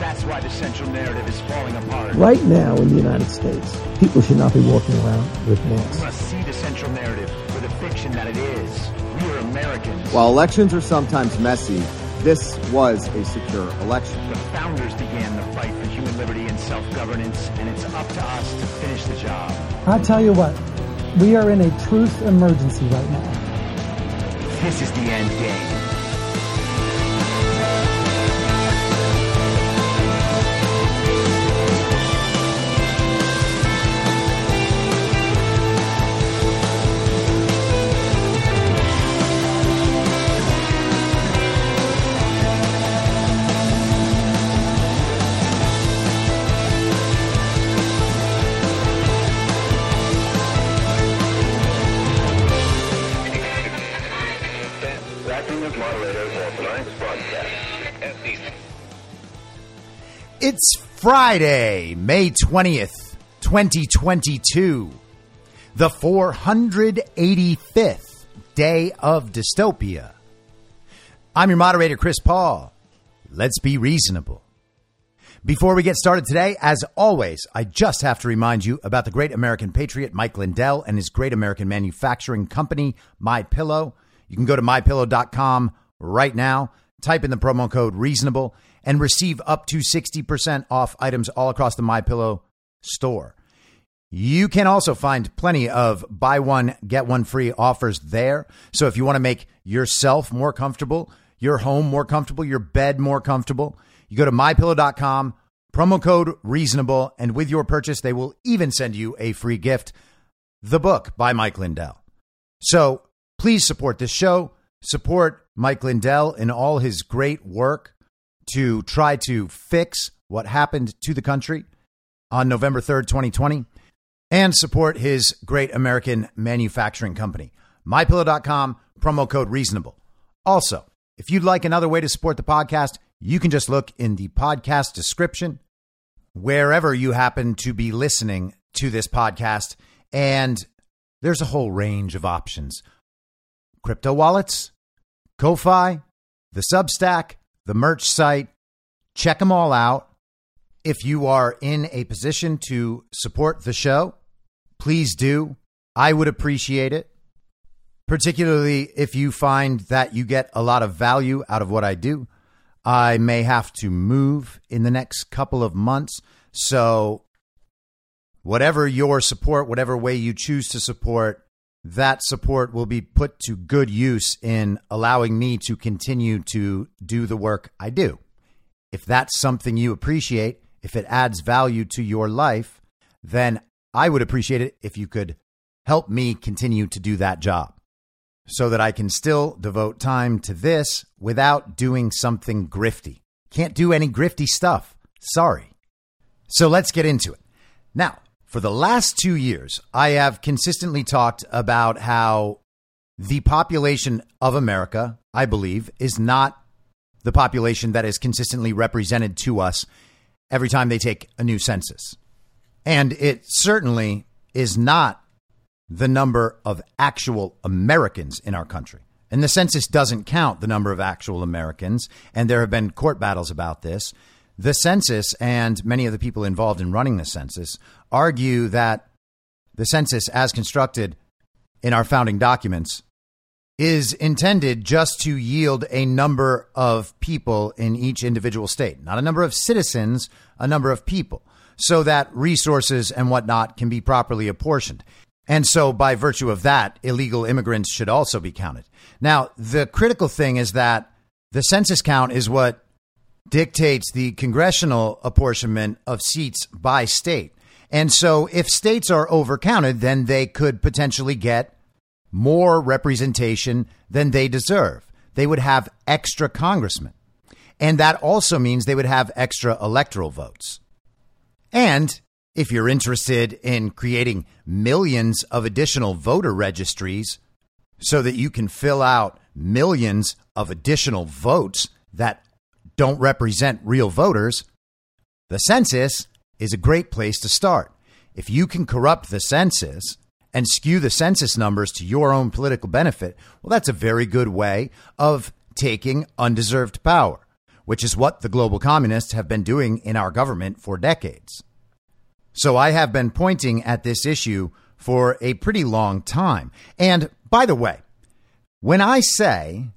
that's why the central narrative is falling apart. Right now in the United States, people should not be walking around with We masks. must see the central narrative for the fiction that it is. We are Americans. While elections are sometimes messy, this was a secure election. the founders began the fight for human liberty and self-governance, and it's up to us to finish the job. I tell you what, we are in a truth emergency right now. This is the end game. It's Friday, May 20th, 2022, the 485th day of dystopia. I'm your moderator, Chris Paul. Let's be reasonable. Before we get started today, as always, I just have to remind you about the great American patriot Mike Lindell and his great American manufacturing company, My Pillow. You can go to mypillow.com right now, type in the promo code reasonable, and receive up to 60% off items all across the My Pillow store. You can also find plenty of buy one, get one free offers there. So if you want to make yourself more comfortable, your home more comfortable, your bed more comfortable, you go to mypillow.com, promo code reasonable, and with your purchase, they will even send you a free gift the book by Mike Lindell. So please support this show, support Mike Lindell in all his great work to try to fix what happened to the country on November 3rd, 2020, and support his great American manufacturing company. MyPillow.com, promo code reasonable. Also, if you'd like another way to support the podcast, you can just look in the podcast description wherever you happen to be listening to this podcast. And there's a whole range of options crypto wallets, Ko-Fi, the Substack, the merch site. Check them all out. If you are in a position to support the show, please do. I would appreciate it, particularly if you find that you get a lot of value out of what I do. I may have to move in the next couple of months. So, whatever your support, whatever way you choose to support, that support will be put to good use in allowing me to continue to do the work I do. If that's something you appreciate, if it adds value to your life, then I would appreciate it if you could help me continue to do that job so that I can still devote time to this without doing something grifty. Can't do any grifty stuff. Sorry. So let's get into it. Now, for the last two years, I have consistently talked about how the population of America, I believe, is not the population that is consistently represented to us every time they take a new census. And it certainly is not the number of actual Americans in our country. And the census doesn't count the number of actual Americans. And there have been court battles about this. The census and many of the people involved in running the census argue that the census, as constructed, in our founding documents is intended just to yield a number of people in each individual state, not a number of citizens, a number of people, so that resources and whatnot can be properly apportioned. And so, by virtue of that, illegal immigrants should also be counted. Now, the critical thing is that the census count is what dictates the congressional apportionment of seats by state. And so, if states are overcounted, then they could potentially get more representation than they deserve. They would have extra congressmen. And that also means they would have extra electoral votes. And if you're interested in creating millions of additional voter registries so that you can fill out millions of additional votes that don't represent real voters, the census is a great place to start. If you can corrupt the census and skew the census numbers to your own political benefit, well, that's a very good way of taking undeserved power, which is what the global communists have been doing in our government for decades. So I have been pointing at this issue for a pretty long time. And by the way, when I say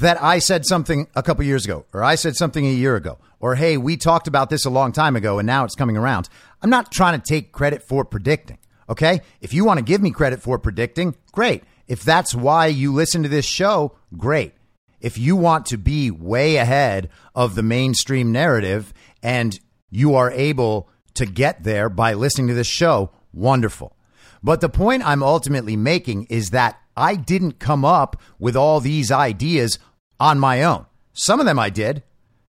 that I said something a couple years ago, or I said something a year ago, or hey, we talked about this a long time ago and now it's coming around, I'm not trying to take credit for predicting. Okay. If you want to give me credit for predicting, great. If that's why you listen to this show, great. If you want to be way ahead of the mainstream narrative and you are able to get there by listening to this show, wonderful. But the point I'm ultimately making is that I didn't come up with all these ideas on my own. Some of them I did.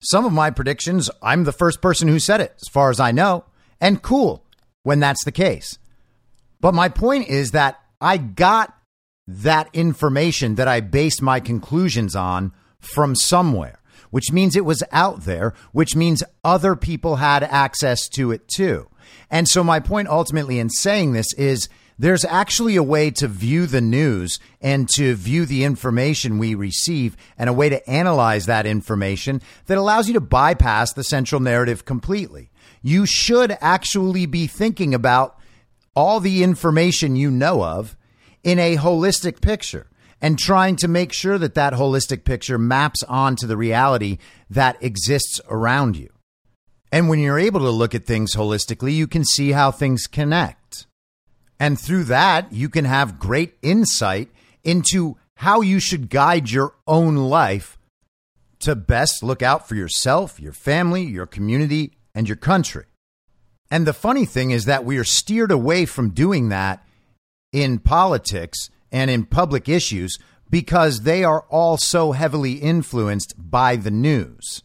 Some of my predictions, I'm the first person who said it, as far as I know. And cool when that's the case. But my point is that I got that information that I based my conclusions on from somewhere, which means it was out there, which means other people had access to it too. And so my point ultimately in saying this is there's actually a way to view the news and to view the information we receive and a way to analyze that information that allows you to bypass the central narrative completely. You should actually be thinking about all the information you know of in a holistic picture and trying to make sure that that holistic picture maps onto the reality that exists around you. And when you're able to look at things holistically, you can see how things connect. And through that, you can have great insight into how you should guide your own life to best look out for yourself, your family, your community, and your country. And the funny thing is that we are steered away from doing that in politics and in public issues because they are all so heavily influenced by the news.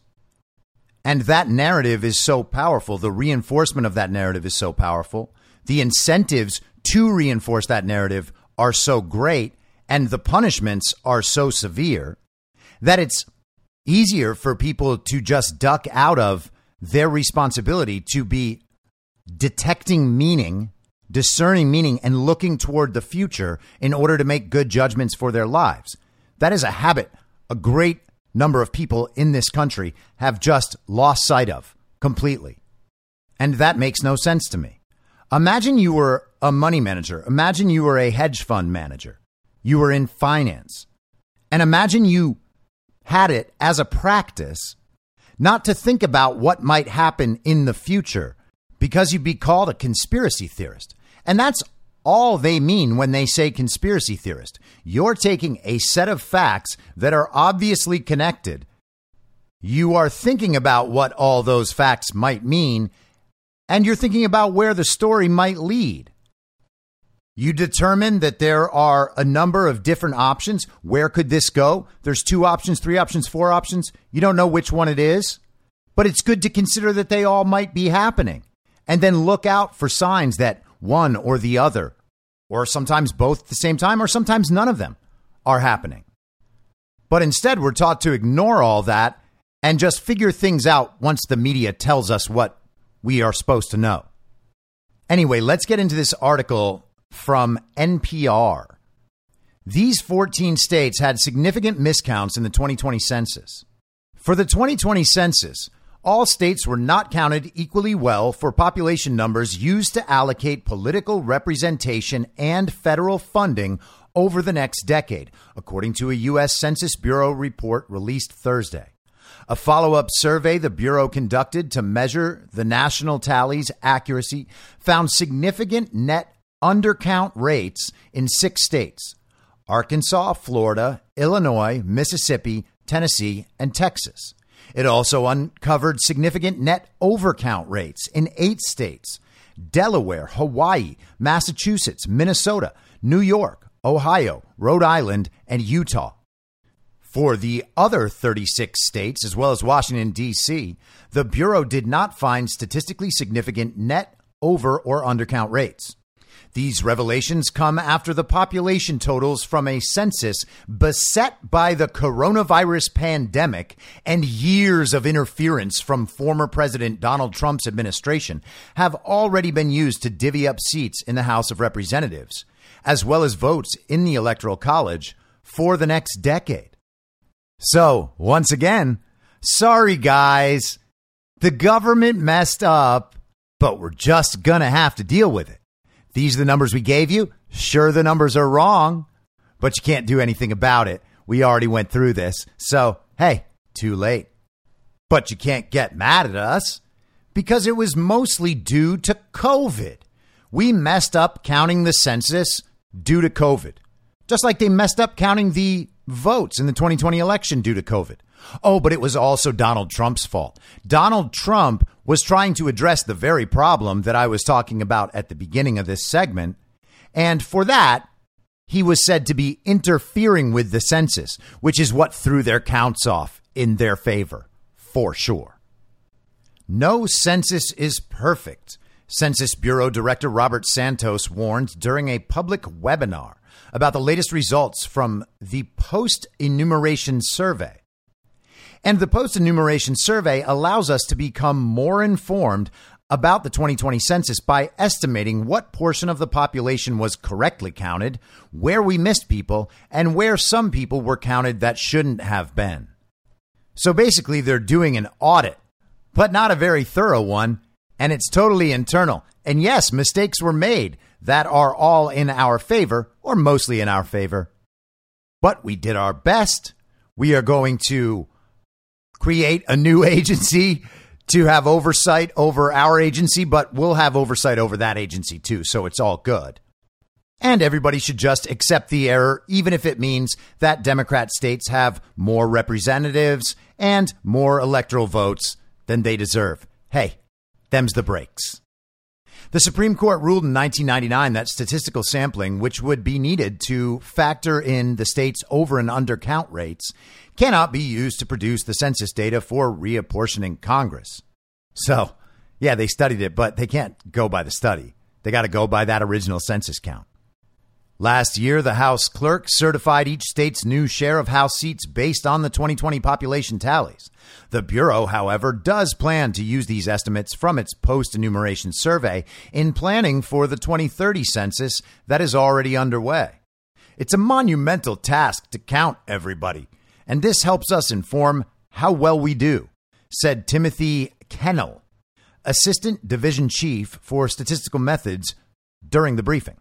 And that narrative is so powerful. The reinforcement of that narrative is so powerful. The incentives to reinforce that narrative are so great and the punishments are so severe that it's easier for people to just duck out of their responsibility to be detecting meaning, discerning meaning, and looking toward the future in order to make good judgments for their lives. That is a habit a great number of people in this country have just lost sight of completely. And that makes no sense to me. Imagine you were a money manager. Imagine you were a hedge fund manager. You were in finance. And imagine you had it as a practice not to think about what might happen in the future because you'd be called a conspiracy theorist. And that's all they mean when they say conspiracy theorist. You're taking a set of facts that are obviously connected. You are thinking about what all those facts might mean, and you're thinking about where the story might lead. You determine that there are a number of different options. Where could this go? There's two options, three options, four options. You don't know which one it is, but it's good to consider that they all might be happening and then look out for signs that one or the other, or sometimes both at the same time, or sometimes none of them are happening. But instead, we're taught to ignore all that and just figure things out once the media tells us what we are supposed to know. Anyway, let's get into this article from NPR. These 14 states had significant miscounts in the 2020 census. For the 2020 census, all states were not counted equally well for population numbers used to allocate political representation and federal funding over the next decade, according to a U.S. Census Bureau report released Thursday. A follow up survey the Bureau conducted to measure the national tally's accuracy found significant net undercount rates in six states Arkansas, Florida, Illinois, Mississippi, Tennessee, and Texas. It also uncovered significant net overcount rates in eight states Delaware, Hawaii, Massachusetts, Minnesota, New York, Ohio, Rhode Island, and Utah. For the other 36 states, as well as Washington, D.C., the Bureau did not find statistically significant net over or undercount rates. These revelations come after the population totals from a census beset by the coronavirus pandemic and years of interference from former President Donald Trump's administration have already been used to divvy up seats in the House of Representatives, as well as votes in the Electoral College for the next decade. So, once again, sorry guys, the government messed up, but we're just gonna have to deal with it. These are the numbers we gave you. Sure, the numbers are wrong, but you can't do anything about it. We already went through this. So, hey, too late. But you can't get mad at us because it was mostly due to COVID. We messed up counting the census due to COVID, just like they messed up counting the votes in the 2020 election due to COVID. Oh, but it was also Donald Trump's fault. Donald Trump was trying to address the very problem that I was talking about at the beginning of this segment. And for that, he was said to be interfering with the census, which is what threw their counts off in their favor, for sure. No census is perfect, Census Bureau Director Robert Santos warned during a public webinar about the latest results from the post enumeration survey. And the post enumeration survey allows us to become more informed about the 2020 census by estimating what portion of the population was correctly counted, where we missed people, and where some people were counted that shouldn't have been. So basically, they're doing an audit, but not a very thorough one, and it's totally internal. And yes, mistakes were made that are all in our favor, or mostly in our favor. But we did our best. We are going to create a new agency to have oversight over our agency, but we'll have oversight over that agency too. So it's all good. And everybody should just accept the error, even if it means that Democrat states have more representatives and more electoral votes than they deserve. Hey, them's the breaks. The Supreme Court ruled in 1999 that statistical sampling, which would be needed to factor in the state's over and under count rates, cannot be used to produce the census data for reapportioning Congress. So, yeah, they studied it, but they can't go by the study. They got to go by that original census count. Last year, the House clerk certified each state's new share of House seats based on the 2020 population tallies. The Bureau, however, does plan to use these estimates from its post enumeration survey in planning for the 2030 census that is already underway. It's a monumental task to count everybody, and this helps us inform how well we do, said Timothy Kennel, Assistant Division Chief for Statistical Methods, during the briefing.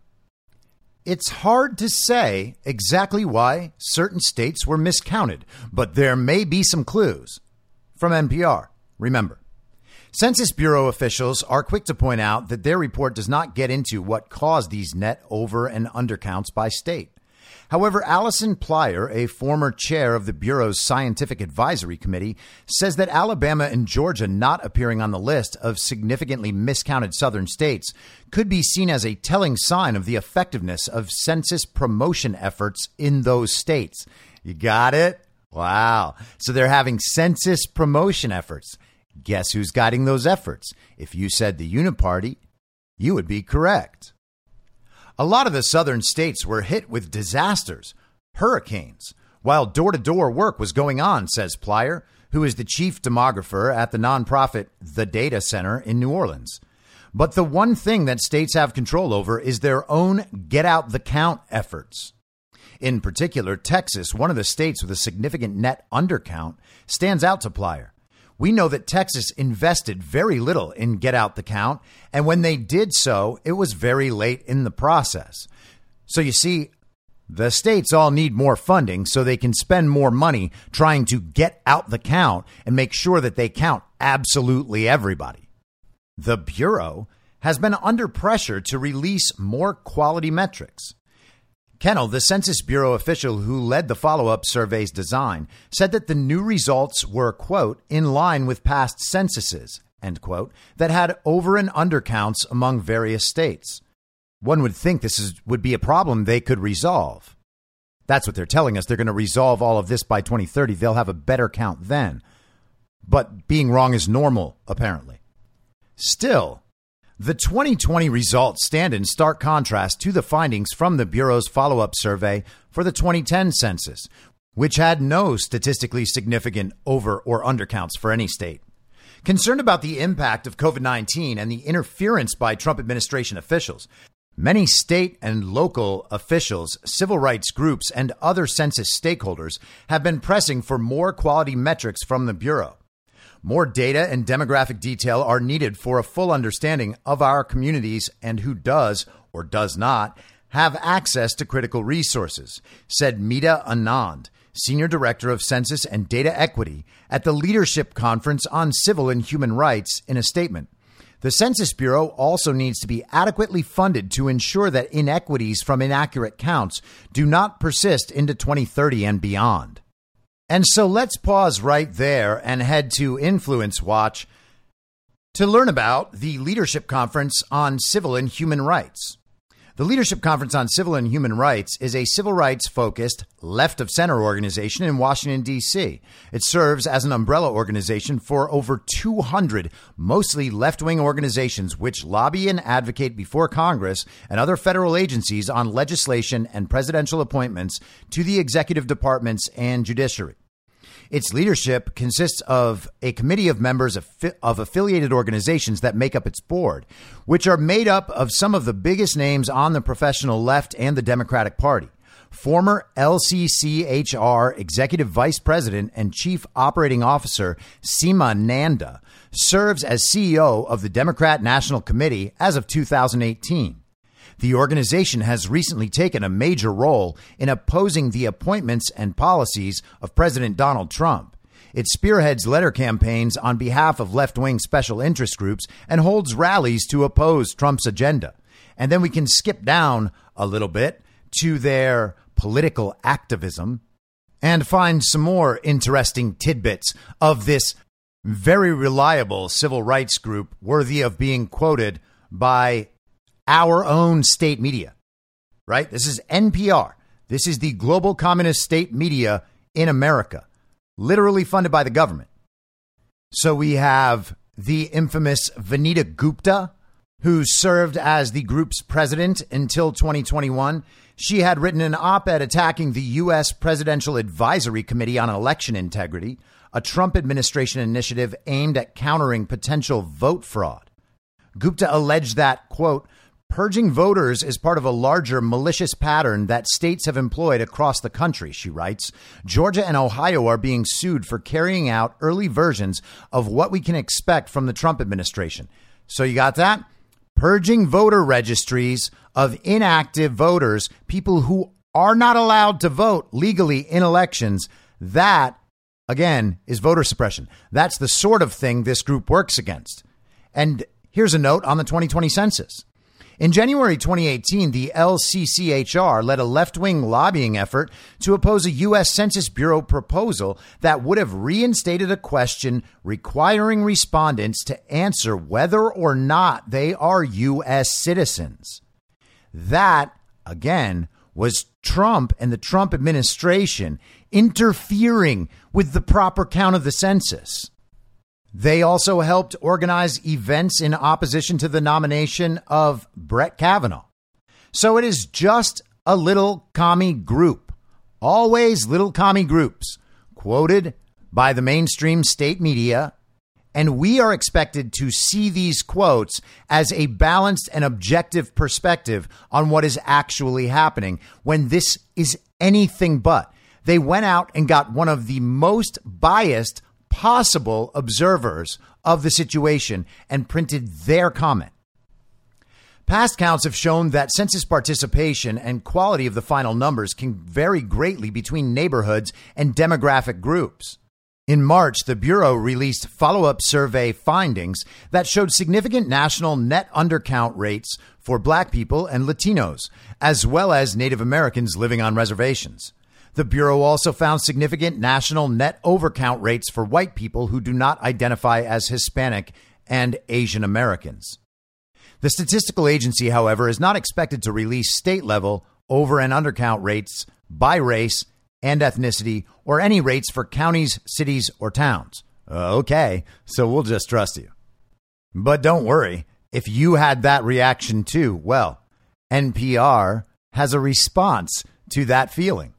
It's hard to say exactly why certain states were miscounted, but there may be some clues. From NPR, remember, Census Bureau officials are quick to point out that their report does not get into what caused these net over and undercounts by state. However, Allison Plyer, a former chair of the Bureau's Scientific Advisory Committee, says that Alabama and Georgia not appearing on the list of significantly miscounted southern states could be seen as a telling sign of the effectiveness of census promotion efforts in those states. You got it? Wow. So they're having census promotion efforts. Guess who's guiding those efforts? If you said the Uniparty, you would be correct. A lot of the southern states were hit with disasters, hurricanes, while door to door work was going on, says Plyer, who is the chief demographer at the nonprofit The Data Center in New Orleans. But the one thing that states have control over is their own get out the count efforts. In particular, Texas, one of the states with a significant net undercount, stands out to Plyer. We know that Texas invested very little in Get Out the Count, and when they did so, it was very late in the process. So you see, the states all need more funding so they can spend more money trying to get out the count and make sure that they count absolutely everybody. The Bureau has been under pressure to release more quality metrics. Kennel, the Census Bureau official who led the follow up survey's design, said that the new results were, quote, in line with past censuses, end quote, that had over and under counts among various states. One would think this is, would be a problem they could resolve. That's what they're telling us. They're going to resolve all of this by 2030. They'll have a better count then. But being wrong is normal, apparently. Still, the 2020 results stand in stark contrast to the findings from the Bureau's follow up survey for the 2010 census, which had no statistically significant over or undercounts for any state. Concerned about the impact of COVID 19 and the interference by Trump administration officials, many state and local officials, civil rights groups, and other census stakeholders have been pressing for more quality metrics from the Bureau. More data and demographic detail are needed for a full understanding of our communities and who does or does not have access to critical resources, said Mita Anand, Senior Director of Census and Data Equity at the Leadership Conference on Civil and Human Rights in a statement. The Census Bureau also needs to be adequately funded to ensure that inequities from inaccurate counts do not persist into 2030 and beyond. And so let's pause right there and head to Influence Watch to learn about the Leadership Conference on Civil and Human Rights. The Leadership Conference on Civil and Human Rights is a civil rights focused, left of center organization in Washington, D.C. It serves as an umbrella organization for over 200 mostly left wing organizations which lobby and advocate before Congress and other federal agencies on legislation and presidential appointments to the executive departments and judiciary. Its leadership consists of a committee of members of, of, affiliated organizations that make up its board, which are made up of some of the biggest names on the professional left and the Democratic Party. Former LCCHR Executive Vice President and Chief Operating Officer Seema Nanda serves as CEO of the Democrat National Committee as of 2018. The organization has recently taken a major role in opposing the appointments and policies of President Donald Trump. It spearheads letter campaigns on behalf of left wing special interest groups and holds rallies to oppose Trump's agenda. And then we can skip down a little bit to their political activism and find some more interesting tidbits of this very reliable civil rights group worthy of being quoted by our own state media, right? This is NPR. This is the global communist state media in America, literally funded by the government. So we have the infamous Vanita Gupta, who served as the group's president until 2021. She had written an op ed attacking the U.S. Presidential Advisory Committee on Election Integrity, a Trump administration initiative aimed at countering potential vote fraud. Gupta alleged that, quote, Purging voters is part of a larger malicious pattern that states have employed across the country, she writes. Georgia and Ohio are being sued for carrying out early versions of what we can expect from the Trump administration. So you got that? Purging voter registries of inactive voters, people who are not allowed to vote legally in elections. That, again, is voter suppression. That's the sort of thing this group works against. And here's a note on the 2020 census. In January 2018, the LCCHR led a left wing lobbying effort to oppose a U.S. Census Bureau proposal that would have reinstated a question requiring respondents to answer whether or not they are U.S. citizens. That, again, was Trump and the Trump administration interfering with the proper count of the census. They also helped organize events in opposition to the nomination of Brett Kavanaugh. So it is just a little commie group, always little commie groups, quoted by the mainstream state media. And we are expected to see these quotes as a balanced and objective perspective on what is actually happening when this is anything but. They went out and got one of the most biased possible observers of the situation and printed their comment. Past counts have shown that census participation and quality of the final numbers can vary greatly between neighborhoods and demographic groups. In March, the Bureau released follow up survey findings that showed significant national net undercount rates for black people and Latinos, as well as Native Americans living on reservations. The Bureau also found significant national net overcount rates for white people who do not identify as Hispanic and Asian Americans. The statistical agency, however, is not expected to release state level over and undercount rates by race and ethnicity or any rates for counties, cities, or towns. Okay, so we'll just trust you. But don't worry, if you had that reaction too, well, NPR has a response to that feeling.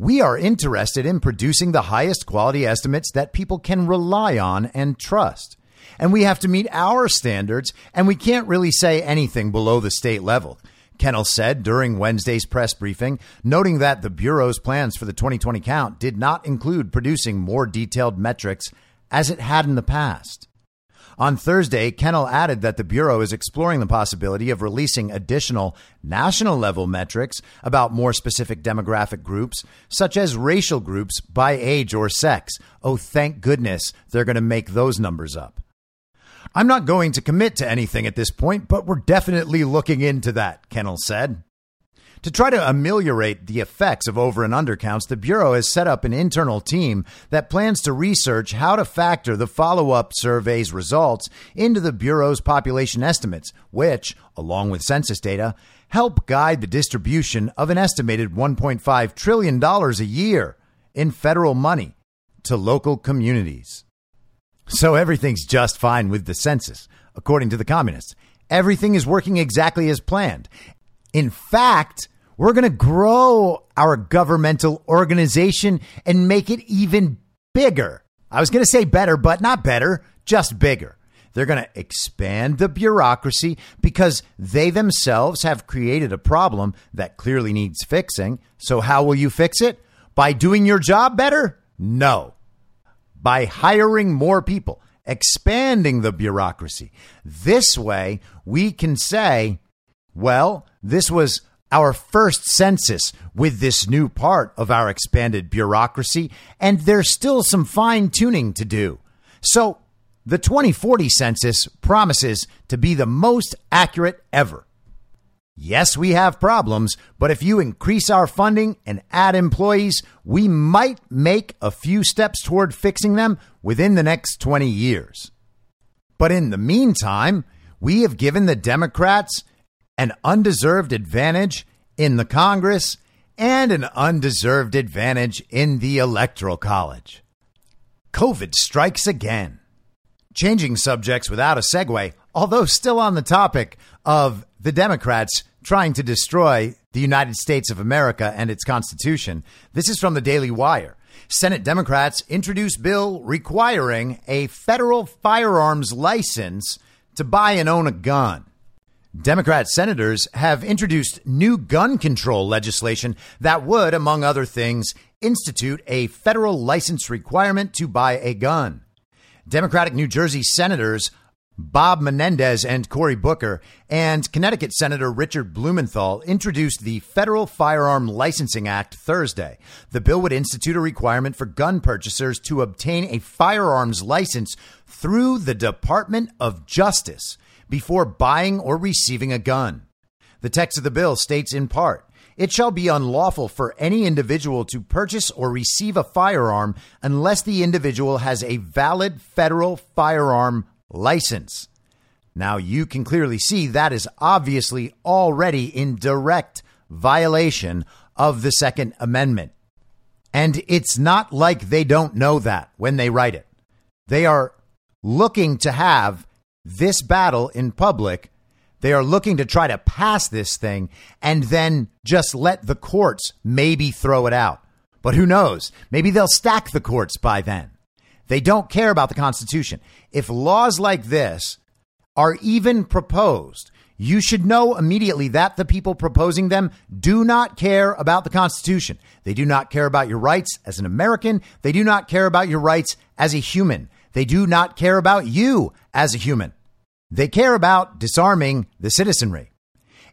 We are interested in producing the highest quality estimates that people can rely on and trust and we have to meet our standards, and we can't really say anything below the state level. Kennel said during Wednesday's press briefing, noting that the Bureau's plans for the 2020 count did not include producing more detailed metrics as it had in the past. On Thursday, Kennel added that the Bureau is exploring the possibility of releasing additional national level metrics about more specific demographic groups, such as racial groups by age or sex. Oh, thank goodness they're going to make those numbers up. I'm not going to commit to anything at this point, but we're definitely looking into that, Kennel said. To try to ameliorate the effects of over and undercounts, the Bureau has set up an internal team that plans to research how to factor the follow up survey's results into the Bureau's population estimates, which, along with census data, help guide the distribution of an estimated $1.5 trillion a year in federal money to local communities. So everything's just fine with the census, according to the communists. Everything is working exactly as planned. In fact, we're going to grow our governmental organization and make it even bigger. I was going to say better, but not better, just bigger. They're going to expand the bureaucracy because they themselves have created a problem that clearly needs fixing. So, how will you fix it? By doing your job better? No by hiring more people, expanding the bureaucracy. This way, we can say, well, this was our first census with this new part of our expanded bureaucracy, and there's still some fine tuning to do. So, the 2040 census promises to be the most accurate ever. Yes, we have problems, but if you increase our funding and add employees, we might make a few steps toward fixing them within the next 20 years. But in the meantime, we have given the Democrats an undeserved advantage in the Congress and an undeserved advantage in the Electoral College. COVID strikes again. Changing subjects without a segue, although still on the topic of the Democrats trying to destroy the United States of America and its Constitution. This is from the Daily Wire. Senate Democrats introduce bill requiring a federal firearms license to buy and own a gun. Democrat senators have introduced new gun control legislation that would, among other things, institute a federal license requirement to buy a gun. Democratic New Jersey senators Bob Menendez and Cory Booker and Connecticut Senator Richard Blumenthal introduced the Federal Firearm Licensing Act Thursday. The bill would institute a requirement for gun purchasers to obtain a firearms license through the Department of Justice before buying or receiving a gun. The text of the bill states in part, it shall be unlawful for any individual to purchase or receive a firearm unless the individual has a valid federal firearm license. Now, you can clearly see that is obviously already in direct violation of the Second Amendment. And it's not like they don't know that when they write it. They are looking to have this battle in public. They are looking to try to pass this thing and then just let the courts maybe throw it out. But who knows? Maybe they'll stack the courts by then. They don't care about the Constitution. If laws like this are even proposed, you should know immediately that the people proposing them do not care about the Constitution. They do not care about your rights as an American. They do not care about your rights as a human. They do not care about you as a human. They care about disarming the citizenry.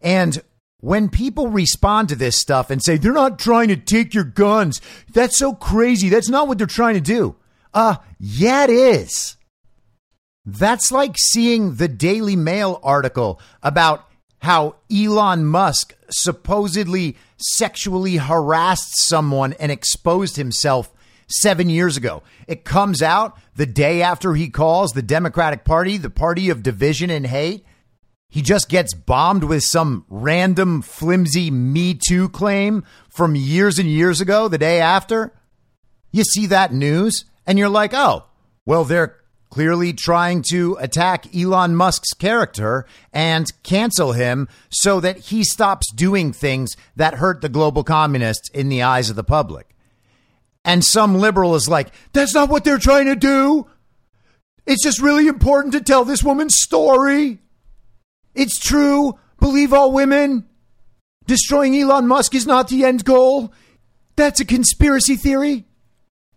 And when people respond to this stuff and say, they're not trying to take your guns, that's so crazy. That's not what they're trying to do. Uh, yeah, it is. That's like seeing the Daily Mail article about how Elon Musk supposedly sexually harassed someone and exposed himself seven years ago. It comes out the day after he calls the Democratic Party the party of division and hate. He just gets bombed with some random flimsy Me Too claim from years and years ago, the day after. You see that news and you're like, oh, well, they're clearly trying to attack Elon Musk's character and cancel him so that he stops doing things that hurt the global communists in the eyes of the public. And some liberal is like, that's not what they're trying to do. It's just really important to tell this woman's story. It's true. Believe all women. Destroying Elon Musk is not the end goal. That's a conspiracy theory.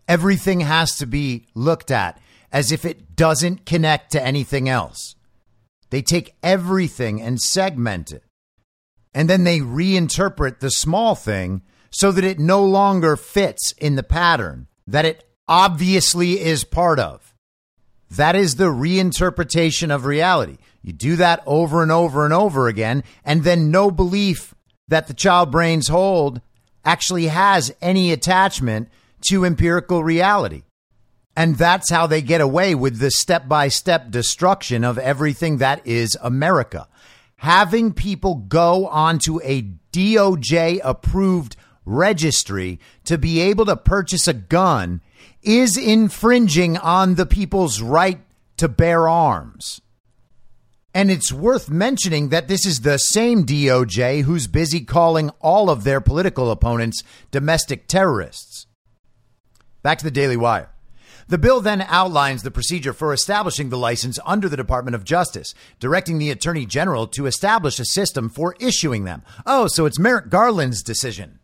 Everything has to be looked at as if it doesn't connect to anything else. They take everything and segment it. And then they reinterpret the small thing so that it no longer fits in the pattern that it obviously is part of. That is the reinterpretation of reality. You do that over and over and over again, and then no belief that the child brains hold actually has any attachment to empirical reality. And that's how they get away with the step by step destruction of everything that is America. Having people go onto a DOJ approved registry to be able to purchase a gun is infringing on the people's right to bear arms. And it's worth mentioning that this is the same DOJ who's busy calling all of their political opponents domestic terrorists. Back to the Daily Wire. The bill then outlines the procedure for establishing the license under the Department of Justice, directing the Attorney General to establish a system for issuing them. Oh, so it's Merrick Garland's decision.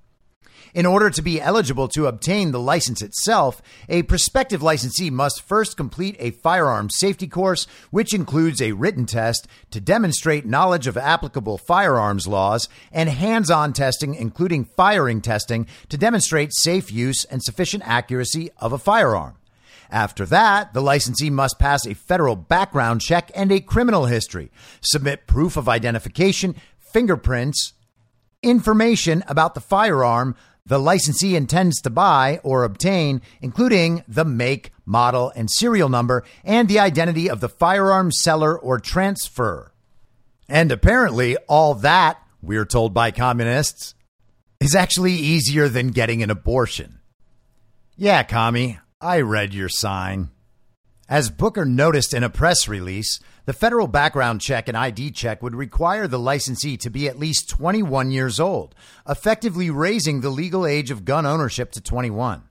In order to be eligible to obtain the license itself, a prospective licensee must first complete a firearms safety course, which includes a written test to demonstrate knowledge of applicable firearms laws and hands on testing, including firing testing, to demonstrate safe use and sufficient accuracy of a firearm. After that, the licensee must pass a federal background check and a criminal history, submit proof of identification, fingerprints, information about the firearm the licensee intends to buy or obtain, including the make, model, and serial number, and the identity of the firearm seller or transfer. And apparently, all that, we're told by communists, is actually easier than getting an abortion. Yeah, commie, I read your sign. As Booker noticed in a press release, the federal background check and ID check would require the licensee to be at least 21 years old, effectively raising the legal age of gun ownership to 21.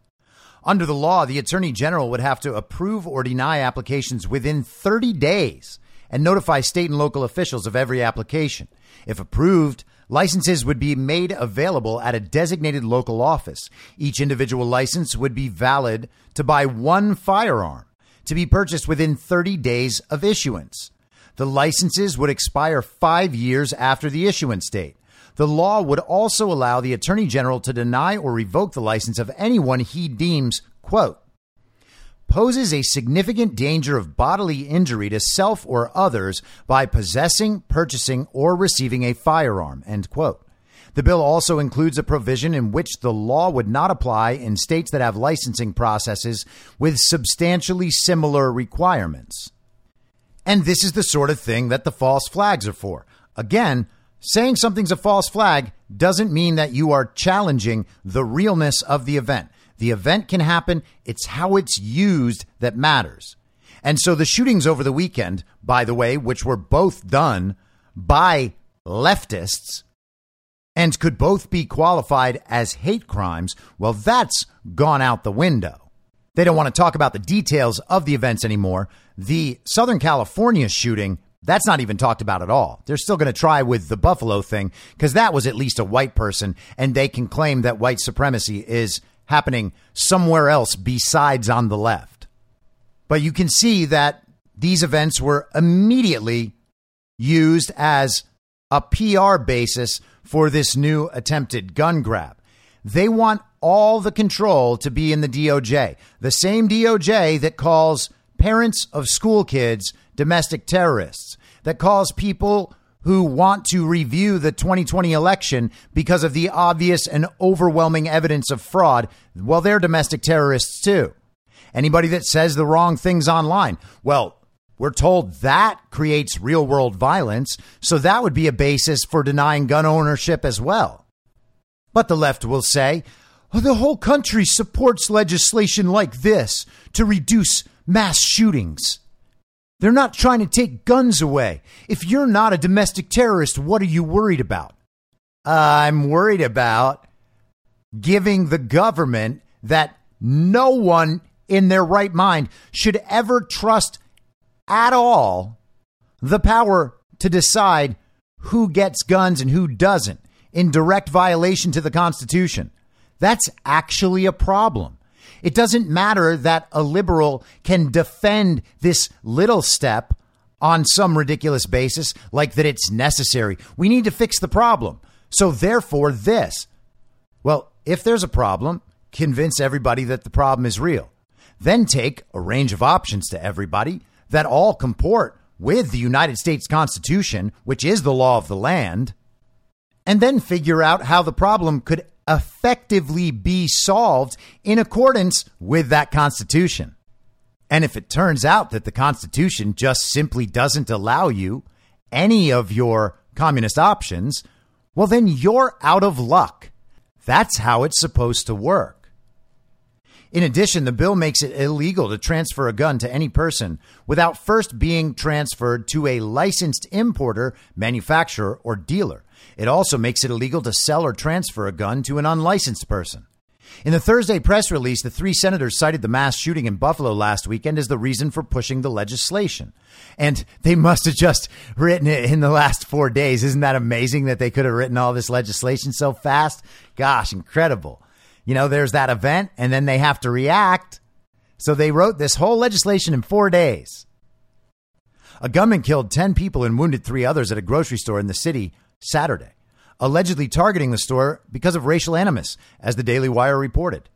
Under the law, the Attorney General would have to approve or deny applications within 30 days and notify state and local officials of every application. If approved, Licenses would be made available at a designated local office. Each individual license would be valid to buy one firearm to be purchased within 30 days of issuance. The licenses would expire five years after the issuance date. The law would also allow the Attorney General to deny or revoke the license of anyone he deems, quote, poses a significant danger of bodily injury to self or others by possessing, purchasing, or receiving a firearm. End quote. The bill also includes a provision in which the law would not apply in states that have licensing processes with substantially similar requirements. And this is the sort of thing that the false flags are for. Again, saying something's a false flag doesn't mean that you are challenging the realness of the event. The event can happen, it's how it's used that matters. And so the shootings over the weekend, by the way, which were both done by leftists and could both be qualified as hate crimes, well, that's gone out the window. They don't want to talk about the details of the events anymore. The Southern California shooting That's not even talked about at all. They're still going to try with the Buffalo thing because that was at least a white person, and they can claim that white supremacy is happening somewhere else besides on the left. But you can see that these events were immediately used as a PR basis for this new attempted gun grab. They want all the control to be in the DOJ, the same DOJ that calls parents of school kids domestic terrorists, that calls people who want to review the 2020 election because of the obvious and overwhelming evidence of fraud, well, they're domestic terrorists too. Anybody that says the wrong things online, well, we're told that creates real world violence, so that would be a basis for denying gun ownership as well. But the left will say, oh, the whole country supports legislation like this to reduce mass shootings. They're not trying to take guns away. If you're not a domestic terrorist, what are you worried about? I'm worried about giving the government that no one in their right mind should ever trust at all the power to decide who gets guns and who doesn't in direct violation to the Constitution. That's actually a problem. It doesn't matter that a liberal can defend this little step on some ridiculous basis, like that it's necessary. We need to fix the problem. So, therefore, this. Well, if there's a problem, convince everybody that the problem is real. Then take a range of options to everybody that all comport with the United States Constitution, which is the law of the land, and then figure out how the problem could effectively be solved in accordance with that Constitution. And if it turns out that the Constitution just simply doesn't allow you any of your communist options, well, then you're out of luck. That's how it's supposed to work. In addition, the bill makes it illegal to transfer a gun to any person without first being transferred to a licensed importer, manufacturer, or dealer. It also makes it illegal to sell or transfer a gun to an unlicensed person. In the Thursday press release, the three senators cited the mass shooting in Buffalo last weekend as the reason for pushing the legislation. And they must have just written it in the last four days. Isn't that amazing that they could have written all this legislation so fast? Gosh, incredible you know, there's that event and then they have to react. So they wrote this whole legislation in four days. A gunman killed 10 people and wounded three others at a grocery store in the city Saturday, allegedly targeting the store because of racial animus, as the Daily Wire reported.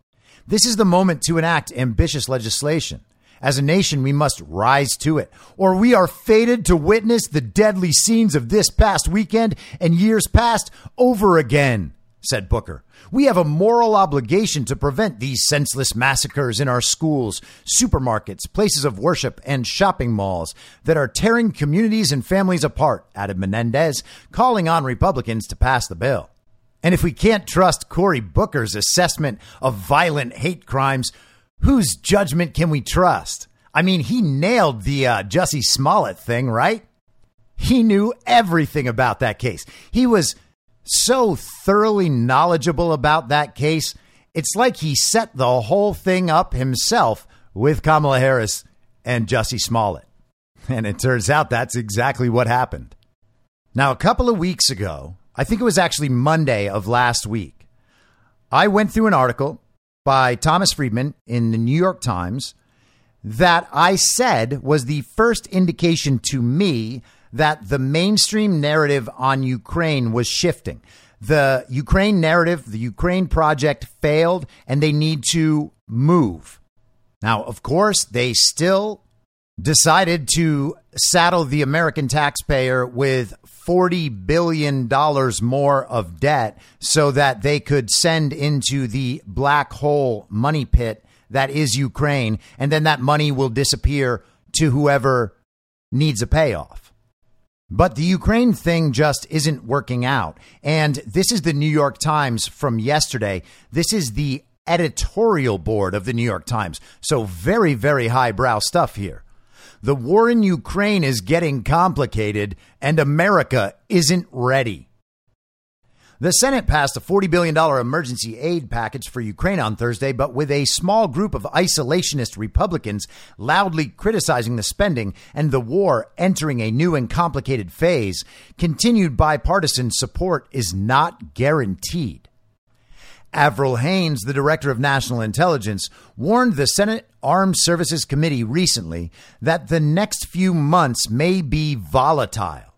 This is the moment to enact ambitious legislation. As a nation, we must rise to it, or we are fated to witness the deadly scenes of this past weekend and years past over again, said Booker. We have a moral obligation to prevent these senseless massacres in our schools, supermarkets, places of worship, and shopping malls that are tearing communities and families apart, added Menendez, calling on Republicans to pass the bill. And if we can't trust Cory Booker's assessment of violent hate crimes, whose judgment can we trust? I mean, he nailed the uh, Jussie Smollett thing, right? He knew everything about that case. He was so thoroughly knowledgeable about that case. It's like he set the whole thing up himself with Kamala Harris and Jussie Smollett. And it turns out that's exactly what happened. Now, a couple of weeks ago, I think it was actually Monday of last week, I went through an article by Thomas Friedman in the New York Times that I said was the first indication to me that the mainstream narrative on Ukraine was shifting. The Ukraine narrative, the Ukraine project failed, and they need to move. Now, of course, they still decided to saddle the American taxpayer with $40 billion more of debt so that they could send into the black hole money pit that is Ukraine. And then that money will disappear to whoever needs a payoff. But the Ukraine thing just isn't working out. And this is the New York Times from yesterday. This is the editorial board of the New York Times. So, very, very highbrow stuff here. The war in Ukraine is getting complicated, and America isn't ready. The Senate passed a $40 billion emergency aid package for Ukraine on Thursday, but with a small group of isolationist Republicans loudly criticizing the spending and the war entering a new and complicated phase, continued bipartisan support is not guaranteed. Avril Haines, the director of national intelligence, warned the Senate Armed Services Committee recently that the next few months may be volatile.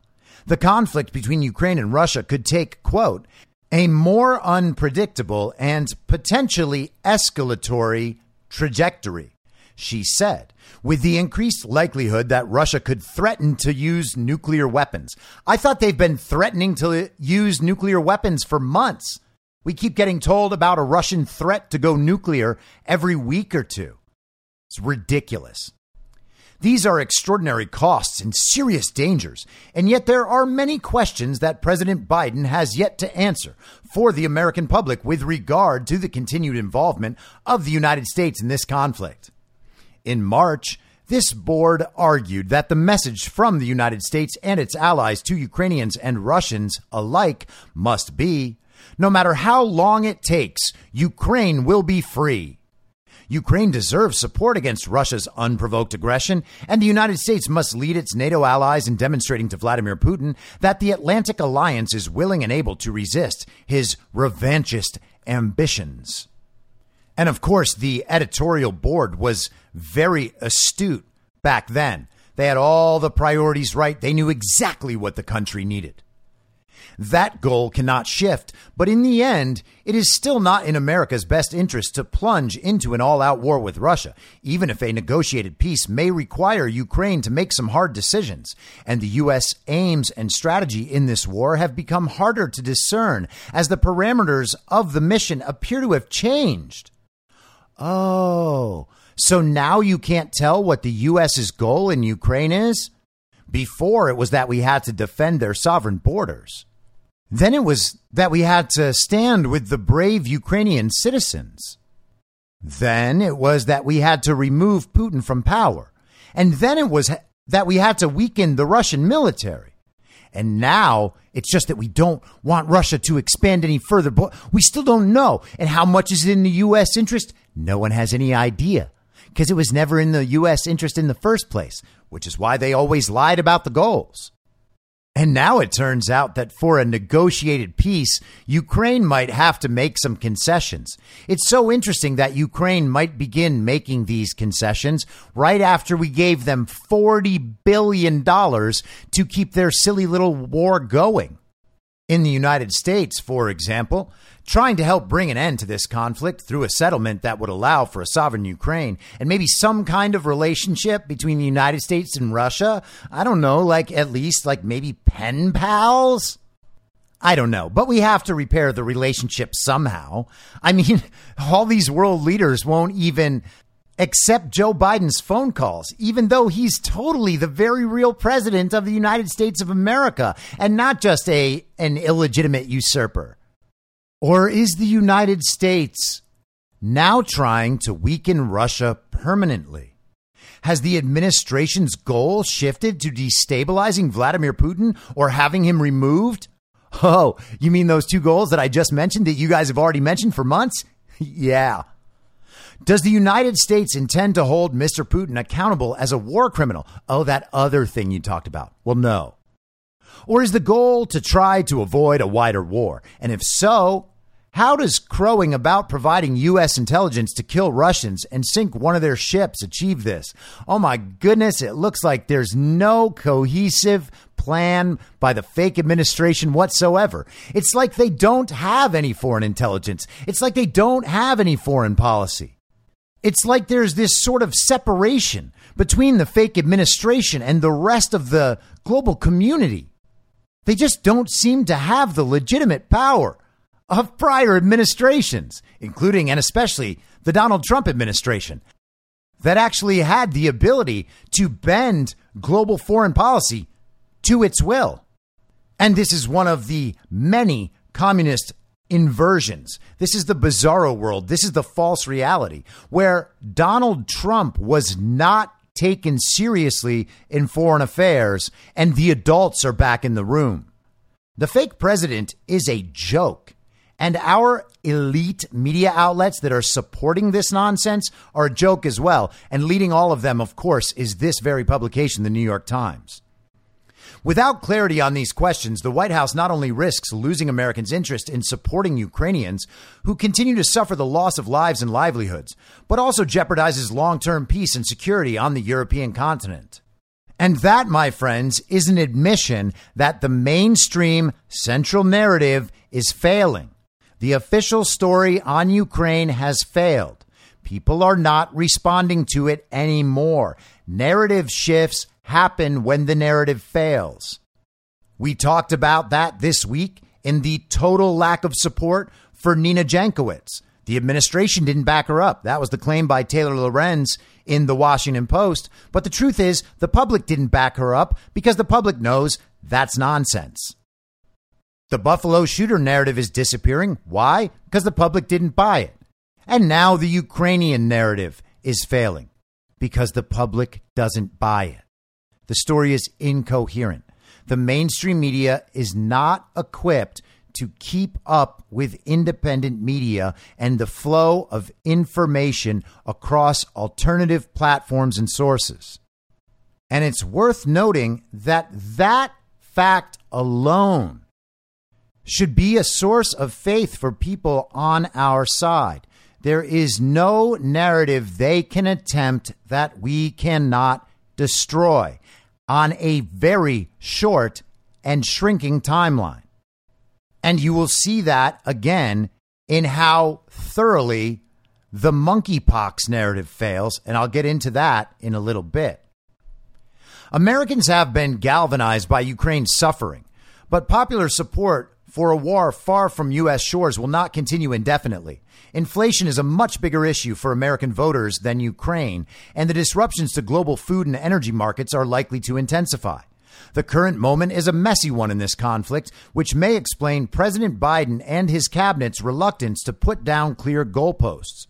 The conflict between Ukraine and Russia could take, quote, a more unpredictable and potentially escalatory trajectory, she said, with the increased likelihood that Russia could threaten to use nuclear weapons. I thought they've been threatening to use nuclear weapons for months. We keep getting told about a Russian threat to go nuclear every week or two. It's ridiculous. These are extraordinary costs and serious dangers, and yet there are many questions that President Biden has yet to answer for the American public with regard to the continued involvement of the United States in this conflict. In March, this board argued that the message from the United States and its allies to Ukrainians and Russians alike must be no matter how long it takes, Ukraine will be free. Ukraine deserves support against Russia's unprovoked aggression, and the United States must lead its NATO allies in demonstrating to Vladimir Putin that the Atlantic Alliance is willing and able to resist his revanchist ambitions. And of course, the editorial board was very astute back then. They had all the priorities right. They knew exactly what the country needed. That goal cannot shift, but in the end, it is still not in America's best interest to plunge into an all out war with Russia, even if a negotiated peace may require Ukraine to make some hard decisions. And the U.S. aims and strategy in this war have become harder to discern as the parameters of the mission appear to have changed. Oh, so now you can't tell what the U.S.'s goal in Ukraine is? Before it was that we had to defend their sovereign borders. Then it was that we had to stand with the brave Ukrainian citizens. Then it was that we had to remove Putin from power. And then it was that we had to weaken the Russian military. And now it's just that we don't want Russia to expand any further. But we still don't know. And how much is in the U.S. interest? No one has any idea because it was never in the U.S. interest in the first place, which is why they always lied about the goals. And now it turns out that for a negotiated peace, Ukraine might have to make some concessions. It's so interesting that Ukraine might begin making these concessions right after we gave them $40 billion to keep their silly little war going. In the United States, for example, trying to help bring an end to this conflict through a settlement that would allow for a sovereign Ukraine and maybe some kind of relationship between the United States and Russia. I don't know, like at least like maybe pen pals. I don't know, but we have to repair the relationship somehow. I mean, all these world leaders won't even accept Joe Biden's phone calls, even though he's totally the very real president of the United States of America and not just a an illegitimate usurper. Or is the United States now trying to weaken Russia permanently? Has the administration's goal shifted to destabilizing Vladimir Putin or having him removed? Oh, you mean those two goals that I just mentioned that you guys have already mentioned for months? yeah. Does the United States intend to hold Mr. Putin accountable as a war criminal? Oh, that other thing you talked about. Well, no. Or is the goal to try to avoid a wider war? And if so, how does crowing about providing U.S. intelligence to kill Russians and sink one of their ships achieve this? Oh my goodness, it looks like there's no cohesive plan by the fake administration whatsoever. It's like they don't have any foreign intelligence. It's like they don't have any foreign policy. It's like there's this sort of separation between the fake administration and the rest of the global community. They just don't seem to have the legitimate power of prior administrations, including and especially the Donald Trump administration, that actually had the ability to bend global foreign policy to its will. And this is one of the many communist inversions. This is the bizarro world. This is the false reality where Donald Trump was not taken seriously in foreign affairs and the adults are back in the room. The fake president is a joke. And our elite media outlets that are supporting this nonsense are a joke as well. And leading all of them, of course, is this very publication, the New York Times. Without clarity on these questions, the White House not only risks losing Americans' interest in supporting Ukrainians who continue to suffer the loss of lives and livelihoods, but also jeopardizes long term peace and security on the European continent. And that, my friends, is an admission that the mainstream central narrative is failing. The official story on Ukraine has failed. People are not responding to it anymore. Narrative shifts happen when the narrative fails. We talked about that this week in the total lack of support for Nina Jankowicz. The administration didn't back her up. That was the claim by Taylor Lorenz in the Washington Post. But the truth is, the public didn't back her up because the public knows that's nonsense. The Buffalo shooter narrative is disappearing. Why? Because the public didn't buy it. And now the Ukrainian narrative is failing because the public doesn't buy it. The story is incoherent. The mainstream media is not equipped to keep up with independent media and the flow of information across alternative platforms and sources. And it's worth noting that that fact alone should be a source of faith for people on our side. There is no narrative they can attempt that we cannot destroy on a very short and shrinking timeline. And you will see that again in how thoroughly the monkeypox narrative fails. And I'll get into that in a little bit. Americans have been galvanized by Ukraine's suffering, but popular support for a war far from U.S. shores will not continue indefinitely. Inflation is a much bigger issue for American voters than Ukraine, and the disruptions to global food and energy markets are likely to intensify. The current moment is a messy one in this conflict, which may explain President Biden and his cabinet's reluctance to put down clear goalposts.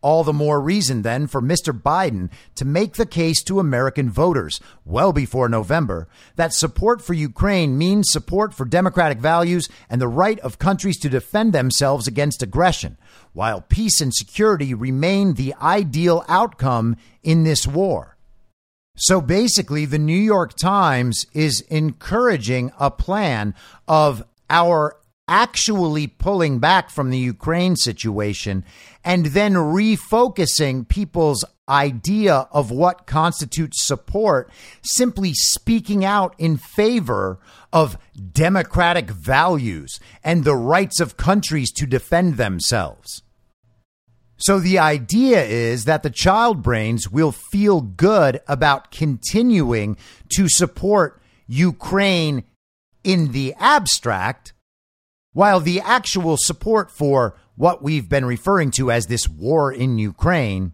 All the more reason then for Mr. Biden to make the case to American voters well before November that support for Ukraine means support for democratic values and the right of countries to defend themselves against aggression, while peace and security remain the ideal outcome in this war. So basically, the New York Times is encouraging a plan of our actually pulling back from the Ukraine situation and then refocusing people's idea of what constitutes support, simply speaking out in favor of democratic values and the rights of countries to defend themselves. So the idea is that the child brains will feel good about continuing to support Ukraine in the abstract, while the actual support for what we've been referring to as this war in Ukraine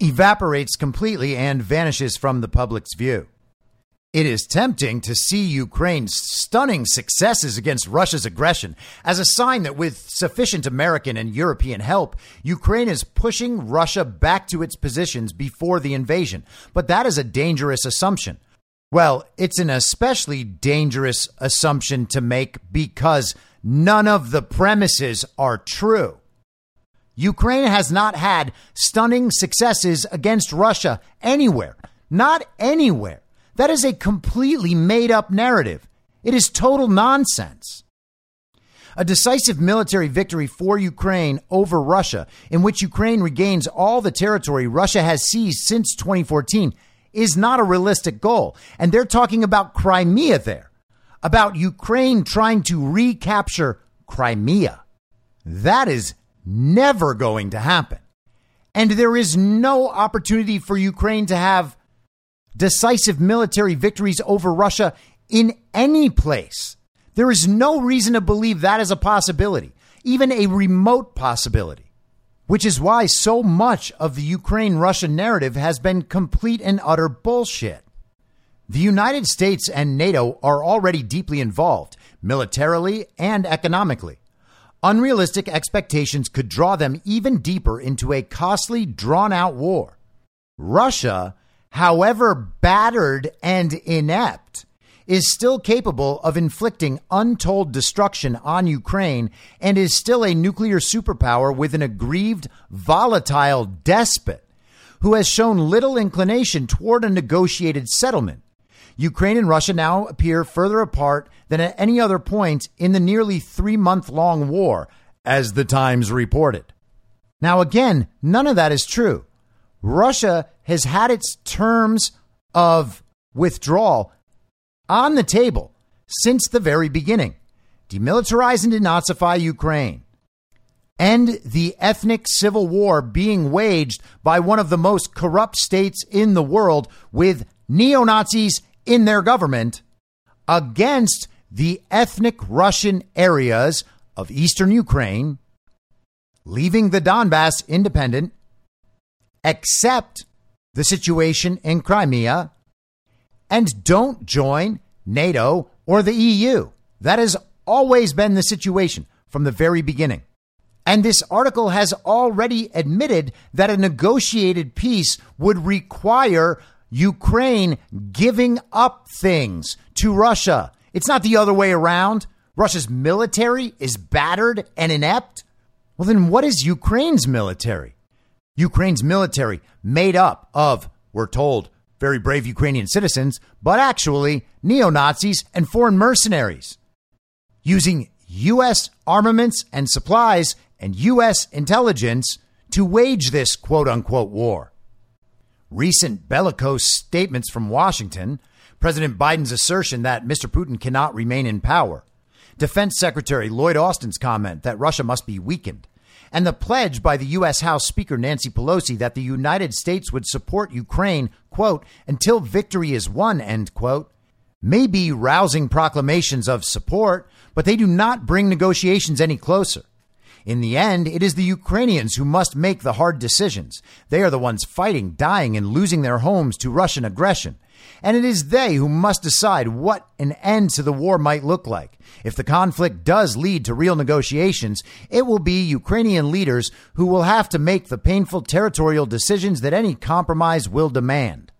evaporates completely and vanishes from the public's view. It is tempting to see Ukraine's stunning successes against Russia's aggression as a sign that with sufficient American and European help, Ukraine is pushing Russia back to its positions before the invasion. But that is a dangerous assumption. Well, it's an especially dangerous assumption to make because None of the premises are true. Ukraine has not had stunning successes against Russia anywhere. Not anywhere. That is a completely made up narrative. It is total nonsense. A decisive military victory for Ukraine over Russia, in which Ukraine regains all the territory Russia has seized since 2014, is not a realistic goal. And they're talking about Crimea there about Ukraine trying to recapture Crimea. That is never going to happen. And there is no opportunity for Ukraine to have decisive military victories over Russia in any place. There is no reason to believe that is a possibility, even a remote possibility, which is why so much of the Ukraine Russia narrative has been complete and utter bullshit. The United States and NATO are already deeply involved, militarily and economically. Unrealistic expectations could draw them even deeper into a costly, drawn out war. Russia, however battered and inept, is still capable of inflicting untold destruction on Ukraine and is still a nuclear superpower with an aggrieved, volatile despot who has shown little inclination toward a negotiated settlement. Ukraine and Russia now appear further apart than at any other point in the nearly three month long war, as the Times reported. Now, again, none of that is true. Russia has had its terms of withdrawal on the table since the very beginning. Demilitarize and denazify Ukraine. End the ethnic civil war being waged by one of the most corrupt states in the world with neo Nazis in their government against the ethnic Russian areas of eastern Ukraine, leaving the Donbass independent, accept the situation in Crimea, and don't join NATO or the EU. That has always been the situation from the very beginning. And this article has already admitted that a negotiated peace would require Ukraine giving up things to Russia. It's not the other way around. Russia's military is battered and inept. Well, then what is Ukraine's military? Ukraine's military made up of, we're told, very brave Ukrainian citizens, but actually neo Nazis and foreign mercenaries using U.S. armaments and supplies and U.S. intelligence to wage this quote unquote war. Recent bellicose statements from Washington, President Biden's assertion that Mr. Putin cannot remain in power, Defense Secretary Lloyd Austin's comment that Russia must be weakened, and the pledge by the U.S. House Speaker Nancy Pelosi that the United States would support Ukraine, quote, until victory is won, end quote, may be rousing proclamations of support, but they do not bring negotiations any closer. In the end, it is the Ukrainians who must make the hard decisions. They are the ones fighting, dying, and losing their homes to Russian aggression. And it is they who must decide what an end to the war might look like. If the conflict does lead to real negotiations, it will be Ukrainian leaders who will have to make the painful territorial decisions that any compromise will demand.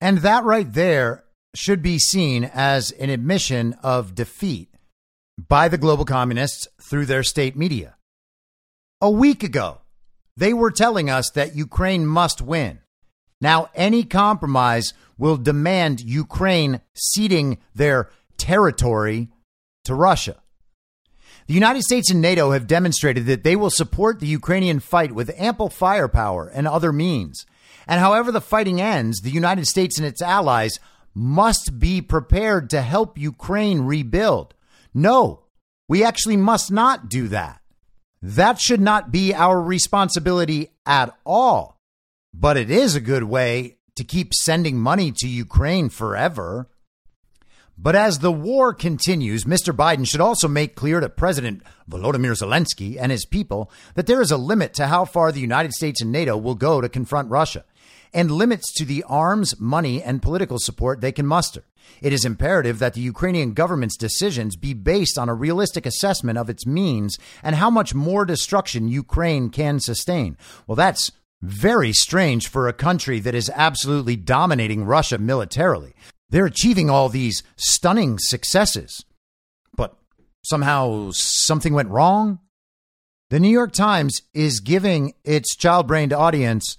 And that right there should be seen as an admission of defeat by the global communists through their state media. A week ago, they were telling us that Ukraine must win. Now, any compromise will demand Ukraine ceding their territory to Russia. The United States and NATO have demonstrated that they will support the Ukrainian fight with ample firepower and other means. And however the fighting ends, the United States and its allies must be prepared to help Ukraine rebuild. No, we actually must not do that. That should not be our responsibility at all. But it is a good way to keep sending money to Ukraine forever. But as the war continues, Mr. Biden should also make clear to President Volodymyr Zelensky and his people that there is a limit to how far the United States and NATO will go to confront Russia, and limits to the arms, money, and political support they can muster. It is imperative that the Ukrainian government's decisions be based on a realistic assessment of its means and how much more destruction Ukraine can sustain. Well, that's very strange for a country that is absolutely dominating Russia militarily. They're achieving all these stunning successes. But somehow something went wrong? The New York Times is giving its child brained audience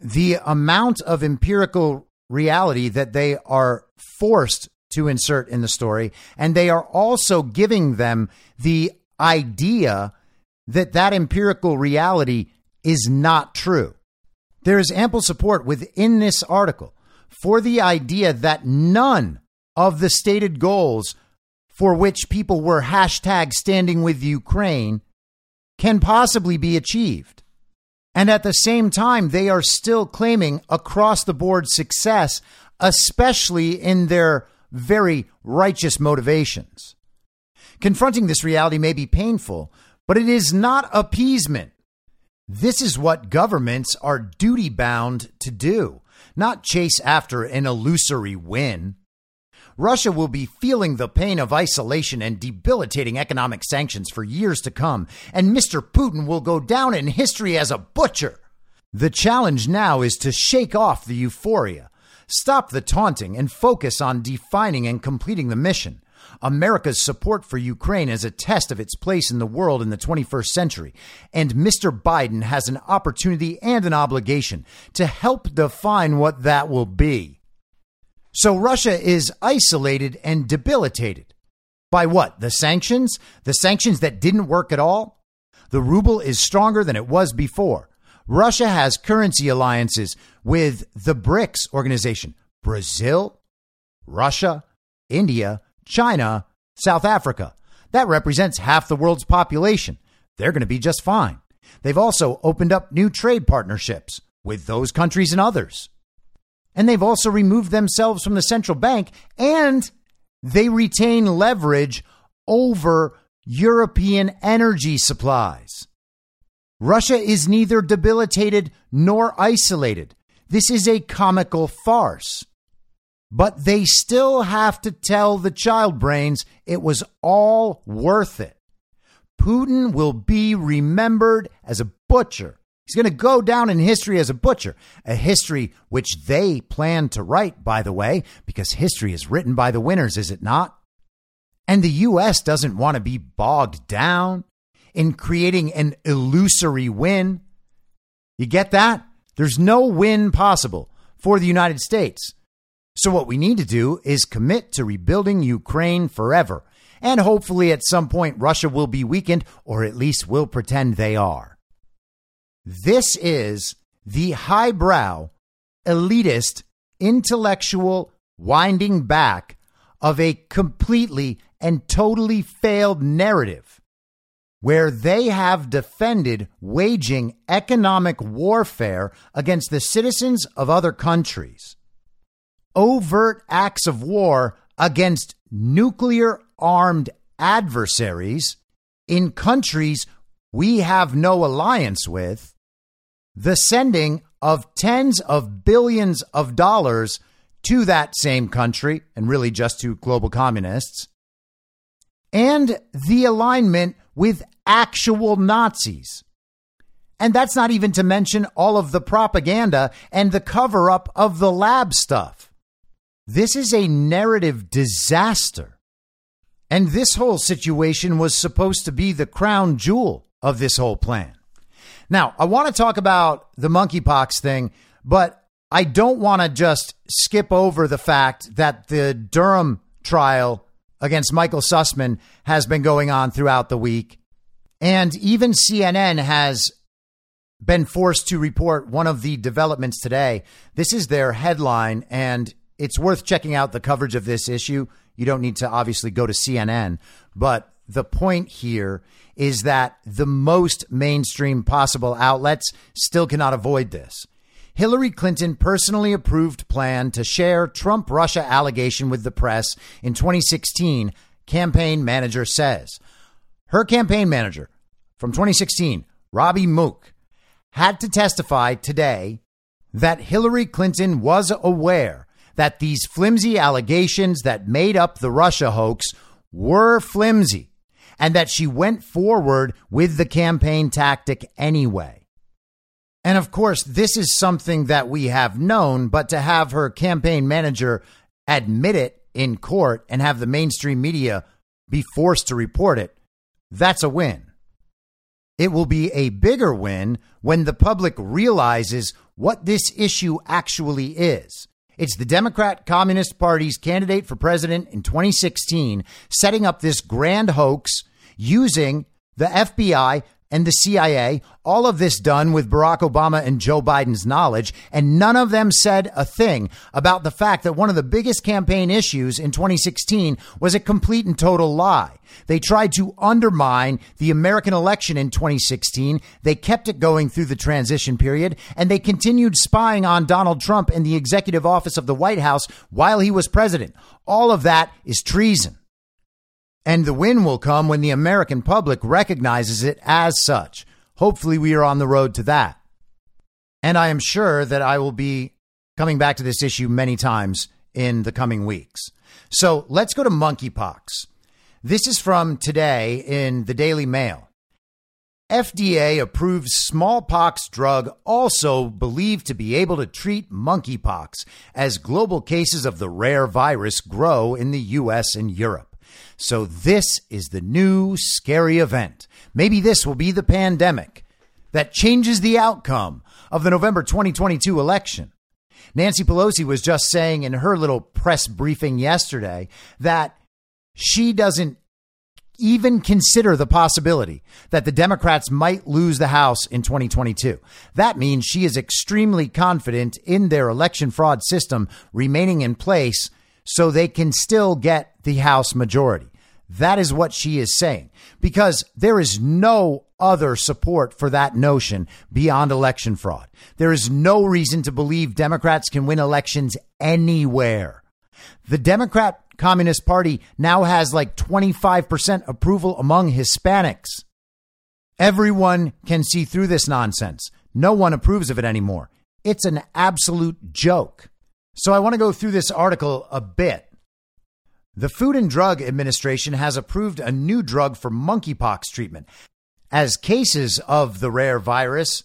the amount of empirical reality that they are forced to insert in the story. And they are also giving them the idea that that empirical reality is not true. There is ample support within this article for the idea that none of the stated goals for which people were hashtag standing with Ukraine can possibly be achieved. And at the same time, they are still claiming across the board success, especially in their very righteous motivations. Confronting this reality may be painful, but it is not appeasement. This is what governments are duty bound to do, not chase after an illusory win. Russia will be feeling the pain of isolation and debilitating economic sanctions for years to come, and Mr. Putin will go down in history as a butcher. The challenge now is to shake off the euphoria, Stop the taunting and focus on defining and completing the mission. America's support for Ukraine is a test of its place in the world in the 21st century, and Mr. Biden has an opportunity and an obligation to help define what that will be. So Russia is isolated and debilitated. By what? The sanctions? The sanctions that didn't work at all? The ruble is stronger than it was before. Russia has currency alliances with the BRICS organization Brazil, Russia, India, China, South Africa. That represents half the world's population. They're going to be just fine. They've also opened up new trade partnerships with those countries and others. And they've also removed themselves from the central bank and they retain leverage over European energy supplies. Russia is neither debilitated nor isolated. This is a comical farce. But they still have to tell the child brains it was all worth it. Putin will be remembered as a butcher. He's going to go down in history as a butcher, a history which they plan to write, by the way, because history is written by the winners, is it not? And the U.S. doesn't want to be bogged down in creating an illusory win. You get that? There's no win possible for the United States. So, what we need to do is commit to rebuilding Ukraine forever. And hopefully, at some point, Russia will be weakened, or at least will pretend they are. This is the highbrow, elitist, intellectual winding back of a completely and totally failed narrative where they have defended waging economic warfare against the citizens of other countries overt acts of war against nuclear armed adversaries in countries we have no alliance with, the sending of tens of billions of dollars to that same country, and really just to global communists, and the alignment with actual Nazis. And that's not even to mention all of the propaganda and the cover up of the lab stuff. This is a narrative disaster. And this whole situation was supposed to be the crown jewel of this whole plan. Now, I want to talk about the monkeypox thing, but I don't want to just skip over the fact that the Durham trial against Michael Sussmann has been going on throughout the week. And even CNN has been forced to report one of the developments today. This is their headline, and it's worth checking out the coverage of this issue. You don't need to obviously go to CNN, but the point here is that the most mainstream possible outlets still cannot avoid this. Hillary Clinton personally approved plan to share Trump Russia allegation with the press in 2016, campaign manager says. Her campaign manager from 2016, Robbie Mook, had to testify today that Hillary Clinton was aware that these flimsy allegations that made up the Russia hoax were flimsy and that she went forward with the campaign tactic anyway. And of course, this is something that we have known, but to have her campaign manager admit it in court and have the mainstream media be forced to report it, that's a win. It will be a bigger win when the public realizes what this issue actually is. It's the Democrat Communist Party's candidate for president in 2016 setting up this grand hoax using the FBI and the CIA, all of this done with Barack Obama and Joe Biden's knowledge, and none of them said a thing about the fact that one of the biggest campaign issues in 2016 was a complete and total lie. They tried to undermine the American election in 2016. They kept it going through the transition period, and they continued spying on Donald Trump in the executive office of the White House while he was president. All of that is treason. And the win will come when the American public recognizes it as such. Hopefully, we are on the road to that. And I am sure that I will be coming back to this issue many times in the coming weeks. So let's go to monkeypox. This is from today in the Daily Mail. FDA approves smallpox drug also believed to be able to treat monkeypox as global cases of the rare virus grow in the US and Europe. So this is the new scary event. Maybe this will be the pandemic that changes the outcome of the November 2022 election. Nancy Pelosi was just saying in her little press briefing yesterday that she doesn't even consider the possibility that the Democrats might lose the House in 2022. That means she is extremely confident in their election fraud system remaining in place so they can still get the House majority. That is what she is saying because there is no other support for that notion beyond election fraud. There is no reason to believe Democrats can win elections anywhere. The Democrat Communist Party now has like 25% approval among Hispanics. Everyone can see through this nonsense. No one approves of it anymore. It's an absolute joke. So I want to go through this article a bit. The Food and Drug Administration has approved a new drug for monkeypox treatment, as cases of the rare virus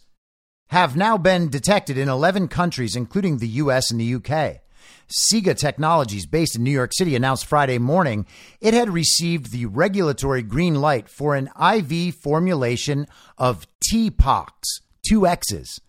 have now been detected in 11 countries, including the US and the UK. SIGA Technologies, based in New York City, announced Friday morning it had received the regulatory green light for an IV formulation of TPOXX, two X's,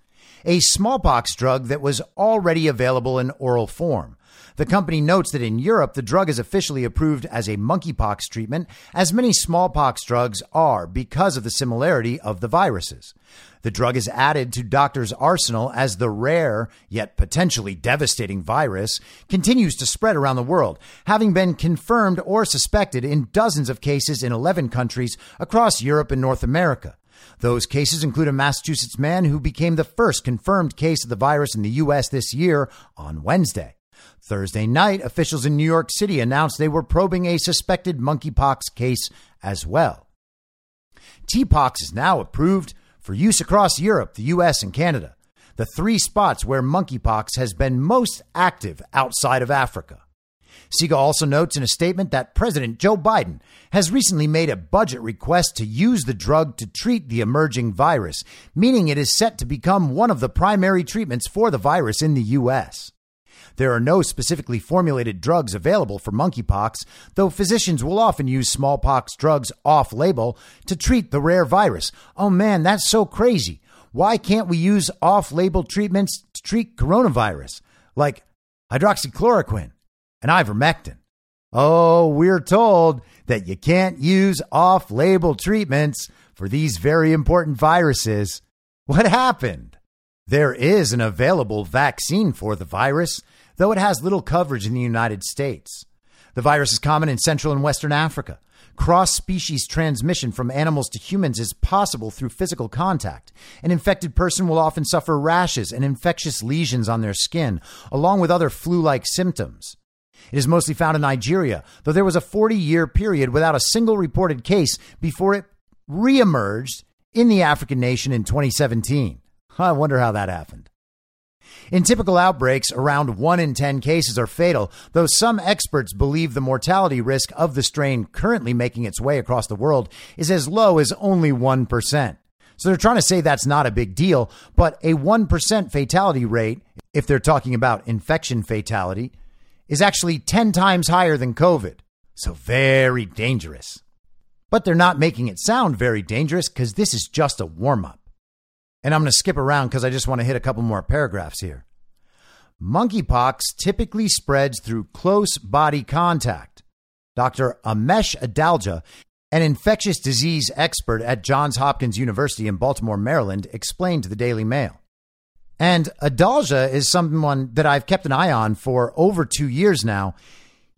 a smallpox drug that was already available in oral form. The company notes that in Europe, the drug is officially approved as a monkeypox treatment, as many smallpox drugs are because of the similarity of the viruses. The drug is added to doctors' arsenal as the rare, yet potentially devastating virus continues to spread around the world, having been confirmed or suspected in dozens of cases in 11 countries across Europe and North America. Those cases include a Massachusetts man who became the first confirmed case of the virus in the U.S. this year on Wednesday. Thursday night, officials in New York City announced they were probing a suspected monkeypox case as well. TPOXX is now approved for use across Europe, the US, and Canada, the three spots where monkeypox has been most active outside of Africa. SIGA also notes in a statement that President Joe Biden has recently made a budget request to use the drug to treat the emerging virus, meaning it is set to become one of the primary treatments for the virus in the U.S. There are no specifically formulated drugs available for monkeypox, though physicians will often use smallpox drugs off label to treat the rare virus. Oh man, that's so crazy. Why can't we use off label treatments to treat coronavirus, like hydroxychloroquine and ivermectin? Oh, we're told that you can't use off label treatments for these very important viruses. What happened? There is an available vaccine for the virus though it has little coverage in the United States. The virus is common in Central and Western Africa. Cross species transmission from animals to humans is possible through physical contact. An infected person will often suffer rashes and infectious lesions on their skin, along with other flu like symptoms. It is mostly found in Nigeria, though there was a 40 year period without a single reported case before it reemerged in the African nation in 2017. I wonder how that happened. In typical outbreaks, around 1 in 10 cases are fatal, though some experts believe the mortality risk of the strain currently making its way across the world is as low as only 1%. So they're trying to say that's not a big deal, but a 1% fatality rate, if they're talking about infection fatality, is actually 10 times higher than COVID. So very dangerous. But they're not making it sound very dangerous because this is just a warm up. And I'm going to skip around because I just want to hit a couple more paragraphs here. Monkeypox typically spreads through close body contact. Dr. Amesh Adalja, an infectious disease expert at Johns Hopkins University in Baltimore, Maryland, explained to the Daily Mail. And Adalja is someone that I've kept an eye on for over two years now.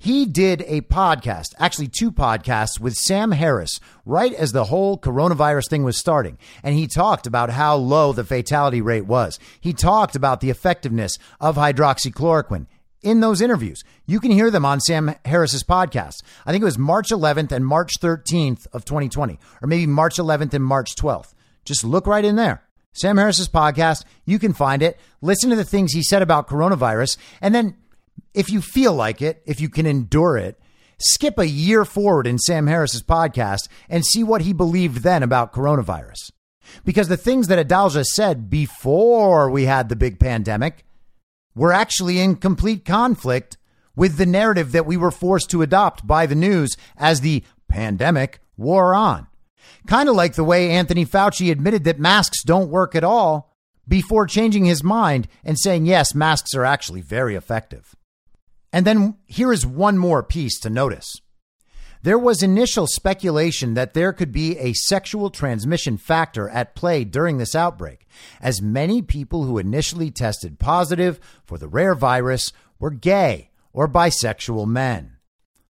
He did a podcast, actually two podcasts with Sam Harris right as the whole coronavirus thing was starting. And he talked about how low the fatality rate was. He talked about the effectiveness of hydroxychloroquine in those interviews. You can hear them on Sam Harris's podcast. I think it was March 11th and March 13th of 2020, or maybe March 11th and March 12th. Just look right in there. Sam Harris's podcast. You can find it. Listen to the things he said about coronavirus and then if you feel like it, if you can endure it, skip a year forward in Sam Harris's podcast and see what he believed then about coronavirus. Because the things that Adalja said before we had the big pandemic were actually in complete conflict with the narrative that we were forced to adopt by the news as the pandemic wore on. Kind of like the way Anthony Fauci admitted that masks don't work at all before changing his mind and saying, yes, masks are actually very effective. And then here is one more piece to notice. There was initial speculation that there could be a sexual transmission factor at play during this outbreak, as many people who initially tested positive for the rare virus were gay or bisexual men.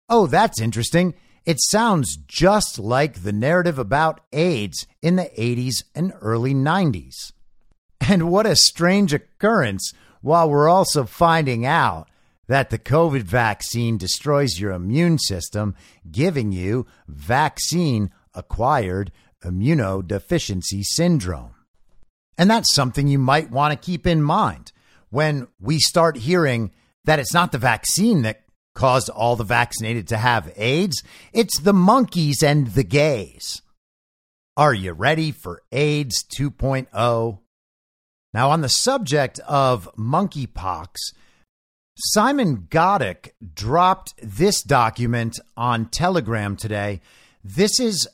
Oh, that's interesting. It sounds just like the narrative about AIDS in the 80s and early 90s. And what a strange occurrence while we're also finding out that the COVID vaccine destroys your immune system, giving you vaccine acquired immunodeficiency syndrome. And that's something you might want to keep in mind when we start hearing that it's not the vaccine that caused all the vaccinated to have AIDS, it's the monkeys and the gays. Are you ready for AIDS 2.0? Now, on the subject of monkeypox, Simon Goddek dropped this document on Telegram today. This is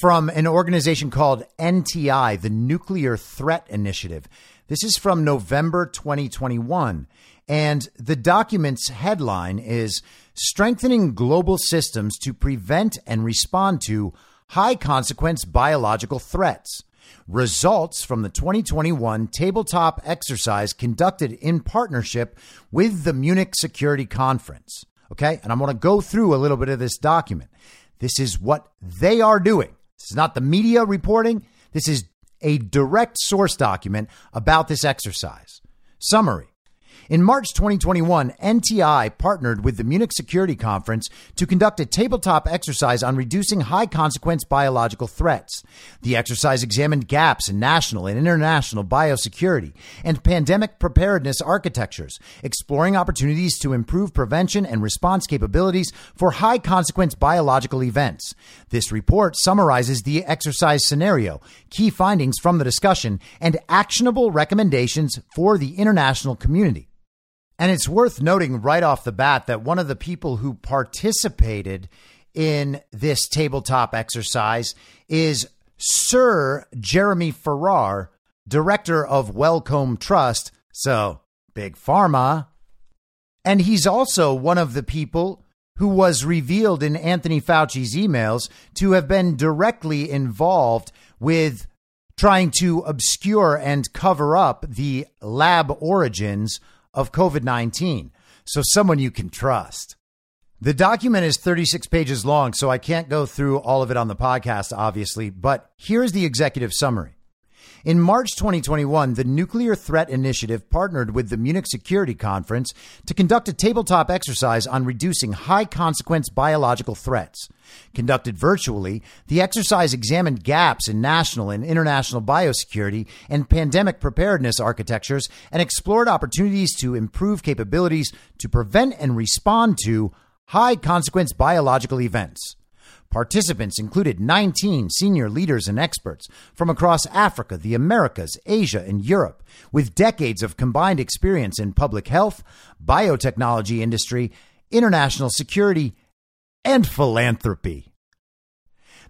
from an organization called NTI, the Nuclear Threat Initiative. This is from November 2021. And the document's headline is Strengthening Global Systems to Prevent and Respond to High Consequence Biological Threats results from the 2021 tabletop exercise conducted in partnership with the Munich Security Conference. Okay. And I'm going to go through a little bit of this document. This is what they are doing. This is not the media reporting. This is a direct source document about this exercise. Summary in March 2021, NTI partnered with the Munich Security Conference to conduct a tabletop exercise on reducing high consequence biological threats. The exercise examined gaps in national and international biosecurity and pandemic preparedness architectures, exploring opportunities to improve prevention and response capabilities for high consequence biological events. This report summarizes the exercise scenario, key findings from the discussion, and actionable recommendations for the international community. And it's worth noting right off the bat that one of the people who participated in this tabletop exercise is Sir Jeremy Farrar, director of Wellcome Trust. So, big pharma. And he's also one of the people who was revealed in Anthony Fauci's emails to have been directly involved with trying to obscure and cover up the lab origins of COVID 19. So, someone you can trust. The document is 36 pages long, so I can't go through all of it on the podcast, obviously, but here's the executive summary. In March 2021, the Nuclear Threat Initiative partnered with the Munich Security Conference to conduct a tabletop exercise on reducing high consequence biological threats. Conducted virtually, the exercise examined gaps in national and international biosecurity and pandemic preparedness architectures and explored opportunities to improve capabilities to prevent and respond to high consequence biological events. Participants included 19 senior leaders and experts from across Africa, the Americas, Asia, and Europe, with decades of combined experience in public health, biotechnology industry, international security, and philanthropy.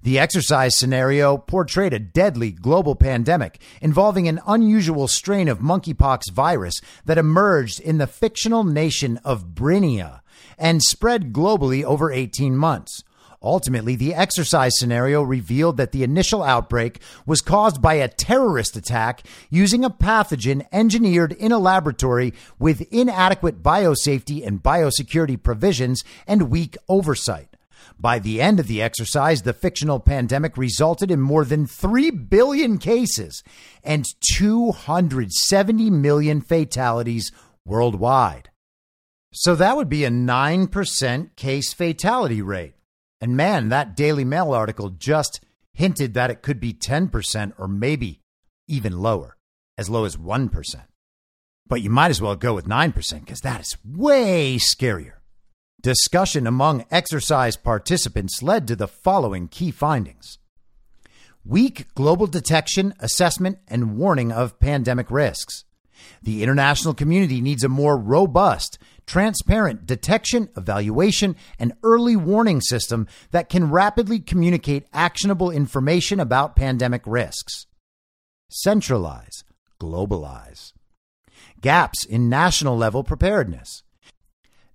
The exercise scenario portrayed a deadly global pandemic involving an unusual strain of monkeypox virus that emerged in the fictional nation of Brinia and spread globally over 18 months. Ultimately, the exercise scenario revealed that the initial outbreak was caused by a terrorist attack using a pathogen engineered in a laboratory with inadequate biosafety and biosecurity provisions and weak oversight. By the end of the exercise, the fictional pandemic resulted in more than 3 billion cases and 270 million fatalities worldwide. So that would be a 9% case fatality rate. And man, that Daily Mail article just hinted that it could be 10% or maybe even lower, as low as 1%. But you might as well go with 9% because that is way scarier. Discussion among exercise participants led to the following key findings. weak global detection, assessment, and warning of pandemic risks. The international community needs a more robust, transparent detection, evaluation, and early warning system that can rapidly communicate actionable information about pandemic risks. Centralize, globalize. Gaps in national level preparedness.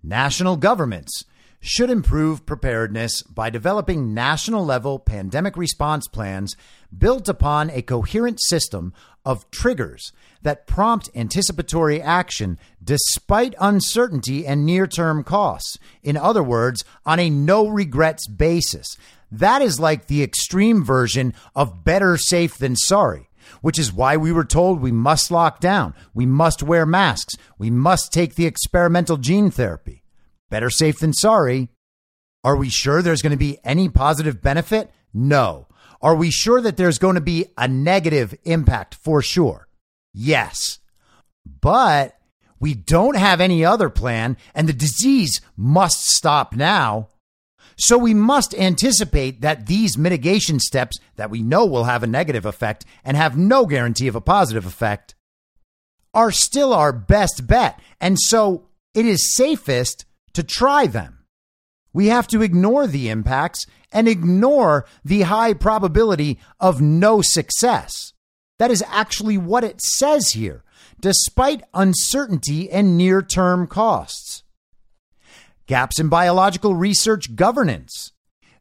National governments should improve preparedness by developing national level pandemic response plans built upon a coherent system of triggers that prompt anticipatory action despite uncertainty and near term costs. In other words, on a no regrets basis. That is like the extreme version of better safe than sorry which is why we were told we must lock down, we must wear masks, we must take the experimental gene therapy. Better safe than sorry. Are we sure there's going to be any positive benefit? No. Are we sure that there's going to be a negative impact for sure? Yes. But we don't have any other plan, and the disease must stop now. So we must anticipate that these mitigation steps that we know will have a negative effect and have no guarantee of a positive effect are still our best bet. And so it is safest to try them. We have to ignore the impacts and ignore the high probability of no success. That is actually what it says here, despite uncertainty and near term costs gaps in biological research governance.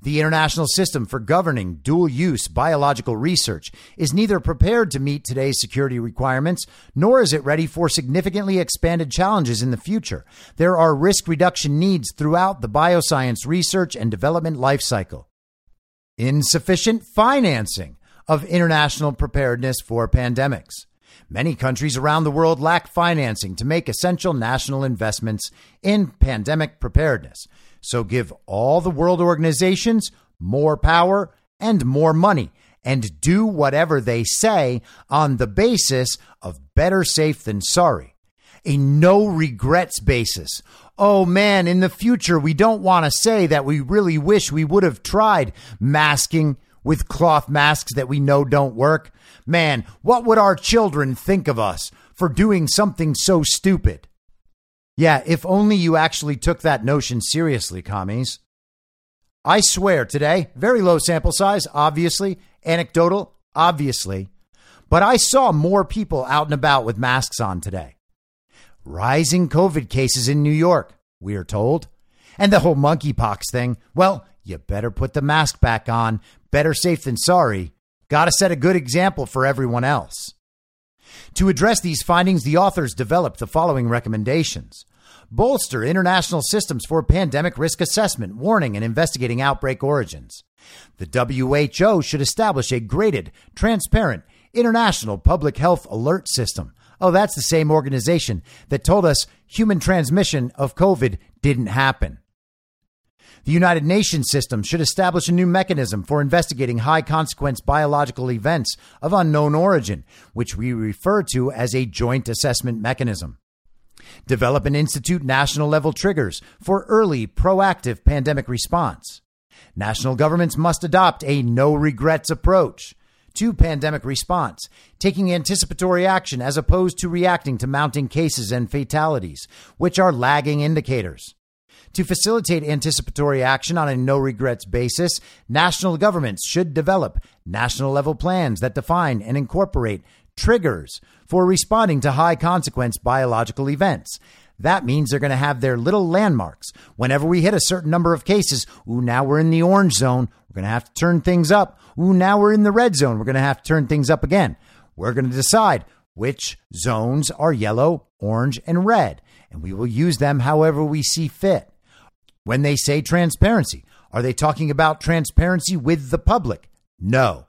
The international system for governing dual use biological research is neither prepared to meet today's security requirements nor is it ready for significantly expanded challenges in the future. There are risk reduction needs throughout the bioscience research and development lifecycle. Insufficient financing of international preparedness for pandemics. Many countries around the world lack financing to make essential national investments in pandemic preparedness. So give all the world organizations more power and more money and do whatever they say on the basis of better safe than sorry. A no regrets basis. Oh man, in the future, we don't want to say that we really wish we would have tried masking with cloth masks that we know don't work. Man, what would our children think of us for doing something so stupid? Yeah, if only you actually took that notion seriously, commies. I swear today, very low sample size, obviously, anecdotal, obviously, but I saw more people out and about with masks on today. Rising COVID cases in New York, we are told. And the whole monkeypox thing, well, you better put the mask back on. Better safe than sorry. Got to set a good example for everyone else. To address these findings, the authors developed the following recommendations bolster international systems for pandemic risk assessment, warning, and investigating outbreak origins. The WHO should establish a graded, transparent, international public health alert system. Oh, that's the same organization that told us human transmission of COVID didn't happen. The United Nations system should establish a new mechanism for investigating high consequence biological events of unknown origin, which we refer to as a joint assessment mechanism. Develop and institute national level triggers for early proactive pandemic response. National governments must adopt a no regrets approach to pandemic response, taking anticipatory action as opposed to reacting to mounting cases and fatalities, which are lagging indicators. To facilitate anticipatory action on a no regrets basis, national governments should develop national level plans that define and incorporate triggers for responding to high consequence biological events. That means they're going to have their little landmarks. Whenever we hit a certain number of cases, ooh, now we're in the orange zone. We're going to have to turn things up. Ooh, now we're in the red zone. We're going to have to turn things up again. We're going to decide which zones are yellow, orange, and red, and we will use them however we see fit. When they say transparency, are they talking about transparency with the public? No.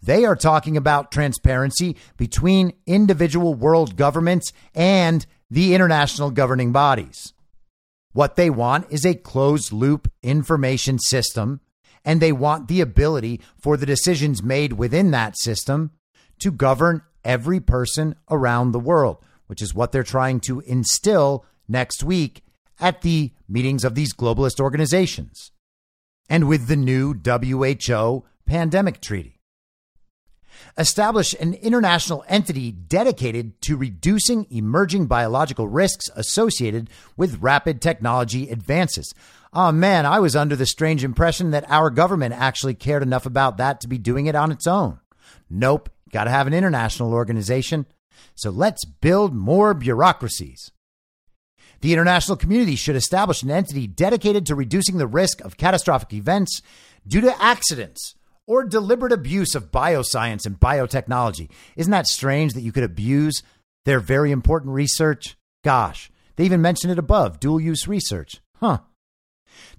They are talking about transparency between individual world governments and the international governing bodies. What they want is a closed loop information system, and they want the ability for the decisions made within that system to govern every person around the world, which is what they're trying to instill next week at the meetings of these globalist organizations and with the new WHO pandemic treaty. establish an international entity dedicated to reducing emerging biological risks associated with rapid technology advances. Oh man, I was under the strange impression that our government actually cared enough about that to be doing it on its own. Nope, got to have an international organization. So let's build more bureaucracies. The international community should establish an entity dedicated to reducing the risk of catastrophic events due to accidents or deliberate abuse of bioscience and biotechnology. Isn't that strange that you could abuse their very important research? Gosh, they even mentioned it above dual use research. Huh.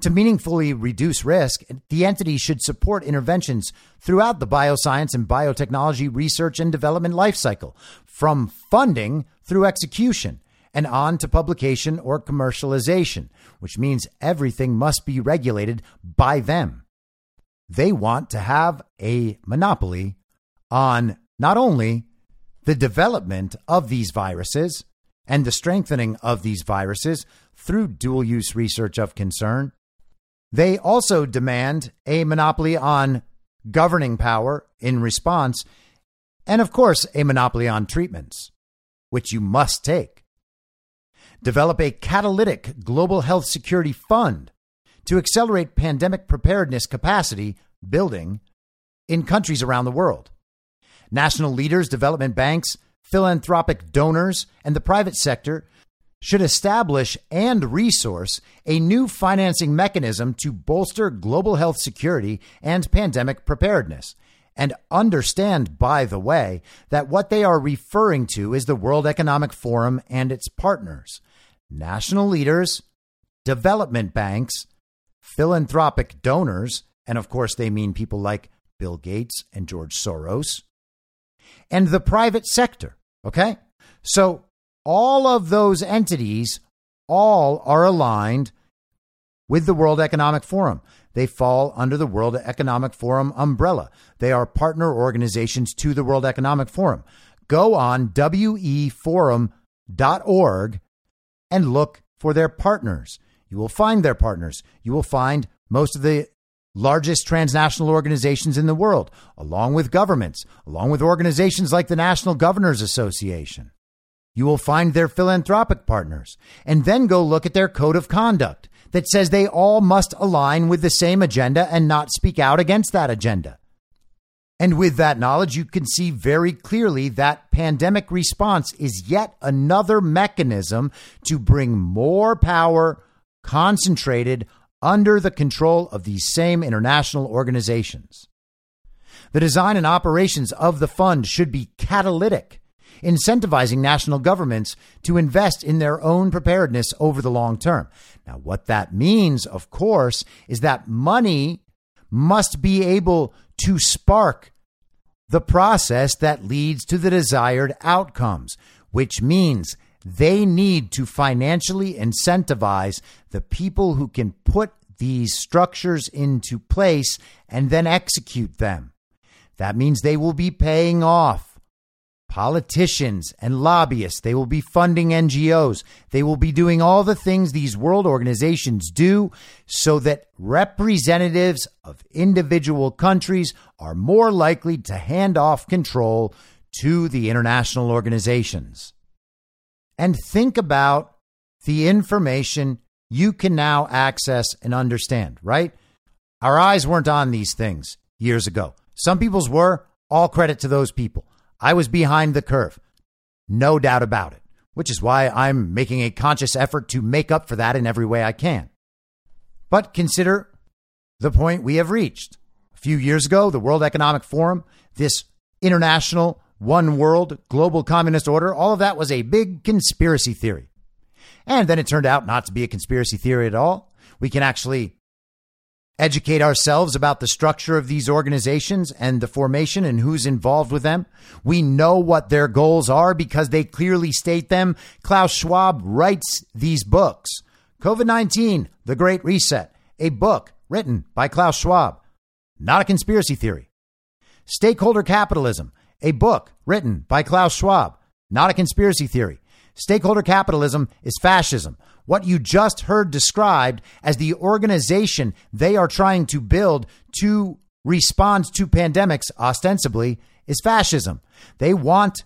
To meaningfully reduce risk, the entity should support interventions throughout the bioscience and biotechnology research and development lifecycle, from funding through execution and on to publication or commercialization, which means everything must be regulated by them they want to have a monopoly on not only the development of these viruses and the strengthening of these viruses through dual use research of concern, they also demand a monopoly on governing power in response, and of course, a monopoly on treatments, which you must take. Develop a catalytic global health security fund to accelerate pandemic preparedness capacity building in countries around the world. National leaders, development banks, philanthropic donors, and the private sector should establish and resource a new financing mechanism to bolster global health security and pandemic preparedness. And understand, by the way, that what they are referring to is the World Economic Forum and its partners, national leaders, development banks, philanthropic donors, and of course they mean people like Bill Gates and George Soros, and the private sector. Okay? So all of those entities all are aligned with the World Economic Forum. They fall under the World Economic Forum umbrella. They are partner organizations to the World Economic Forum. Go on weforum.org and look for their partners. You will find their partners. You will find most of the largest transnational organizations in the world, along with governments, along with organizations like the National Governors Association. You will find their philanthropic partners, and then go look at their code of conduct that says they all must align with the same agenda and not speak out against that agenda. And with that knowledge, you can see very clearly that pandemic response is yet another mechanism to bring more power concentrated under the control of these same international organizations. The design and operations of the fund should be catalytic, incentivizing national governments to invest in their own preparedness over the long term. Now, what that means, of course, is that money must be able to spark the process that leads to the desired outcomes, which means they need to financially incentivize the people who can put these structures into place and then execute them. That means they will be paying off politicians and lobbyists. They will be funding NGOs. They will be doing all the things these world organizations do so that representatives of individual countries are more likely to hand off control to the international organizations and think about the information you can now access and understand, right? Our eyes weren't on these things years ago. Some people's were. All credit to those people. I was behind the curve. No doubt about it, which is why I'm making a conscious effort to make up for that in every way I can. But consider the point we have reached. A few years ago, the World Economic Forum, this international one world, global communist order, all of that was a big conspiracy theory. And then it turned out not to be a conspiracy theory at all. We can actually educate ourselves about the structure of these organizations and the formation and who's involved with them. We know what their goals are because they clearly state them. Klaus Schwab writes these books. COVID 19, The Great Reset, a book written by Klaus Schwab, not a conspiracy theory. Stakeholder Capitalism, a book written by Klaus Schwab, not a conspiracy theory. Stakeholder capitalism is fascism. What you just heard described as the organization they are trying to build to respond to pandemics, ostensibly, is fascism. They want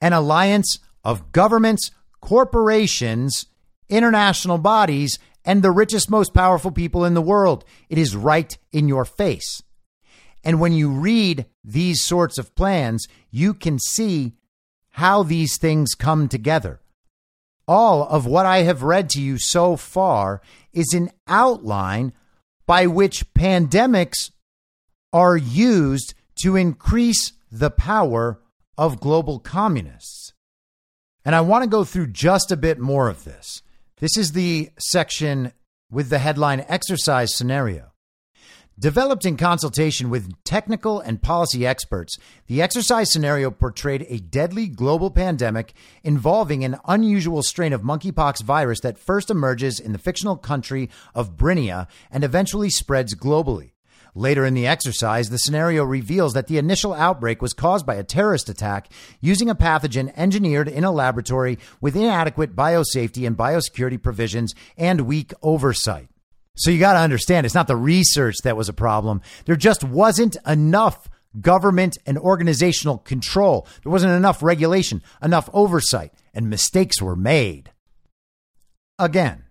an alliance of governments, corporations, international bodies, and the richest, most powerful people in the world. It is right in your face. And when you read these sorts of plans, you can see how these things come together. All of what I have read to you so far is an outline by which pandemics are used to increase the power of global communists. And I want to go through just a bit more of this. This is the section with the headline Exercise Scenario. Developed in consultation with technical and policy experts, the exercise scenario portrayed a deadly global pandemic involving an unusual strain of monkeypox virus that first emerges in the fictional country of Brinia and eventually spreads globally. Later in the exercise, the scenario reveals that the initial outbreak was caused by a terrorist attack using a pathogen engineered in a laboratory with inadequate biosafety and biosecurity provisions and weak oversight. So you got to understand, it's not the research that was a problem. There just wasn't enough government and organizational control. There wasn't enough regulation, enough oversight, and mistakes were made. Again,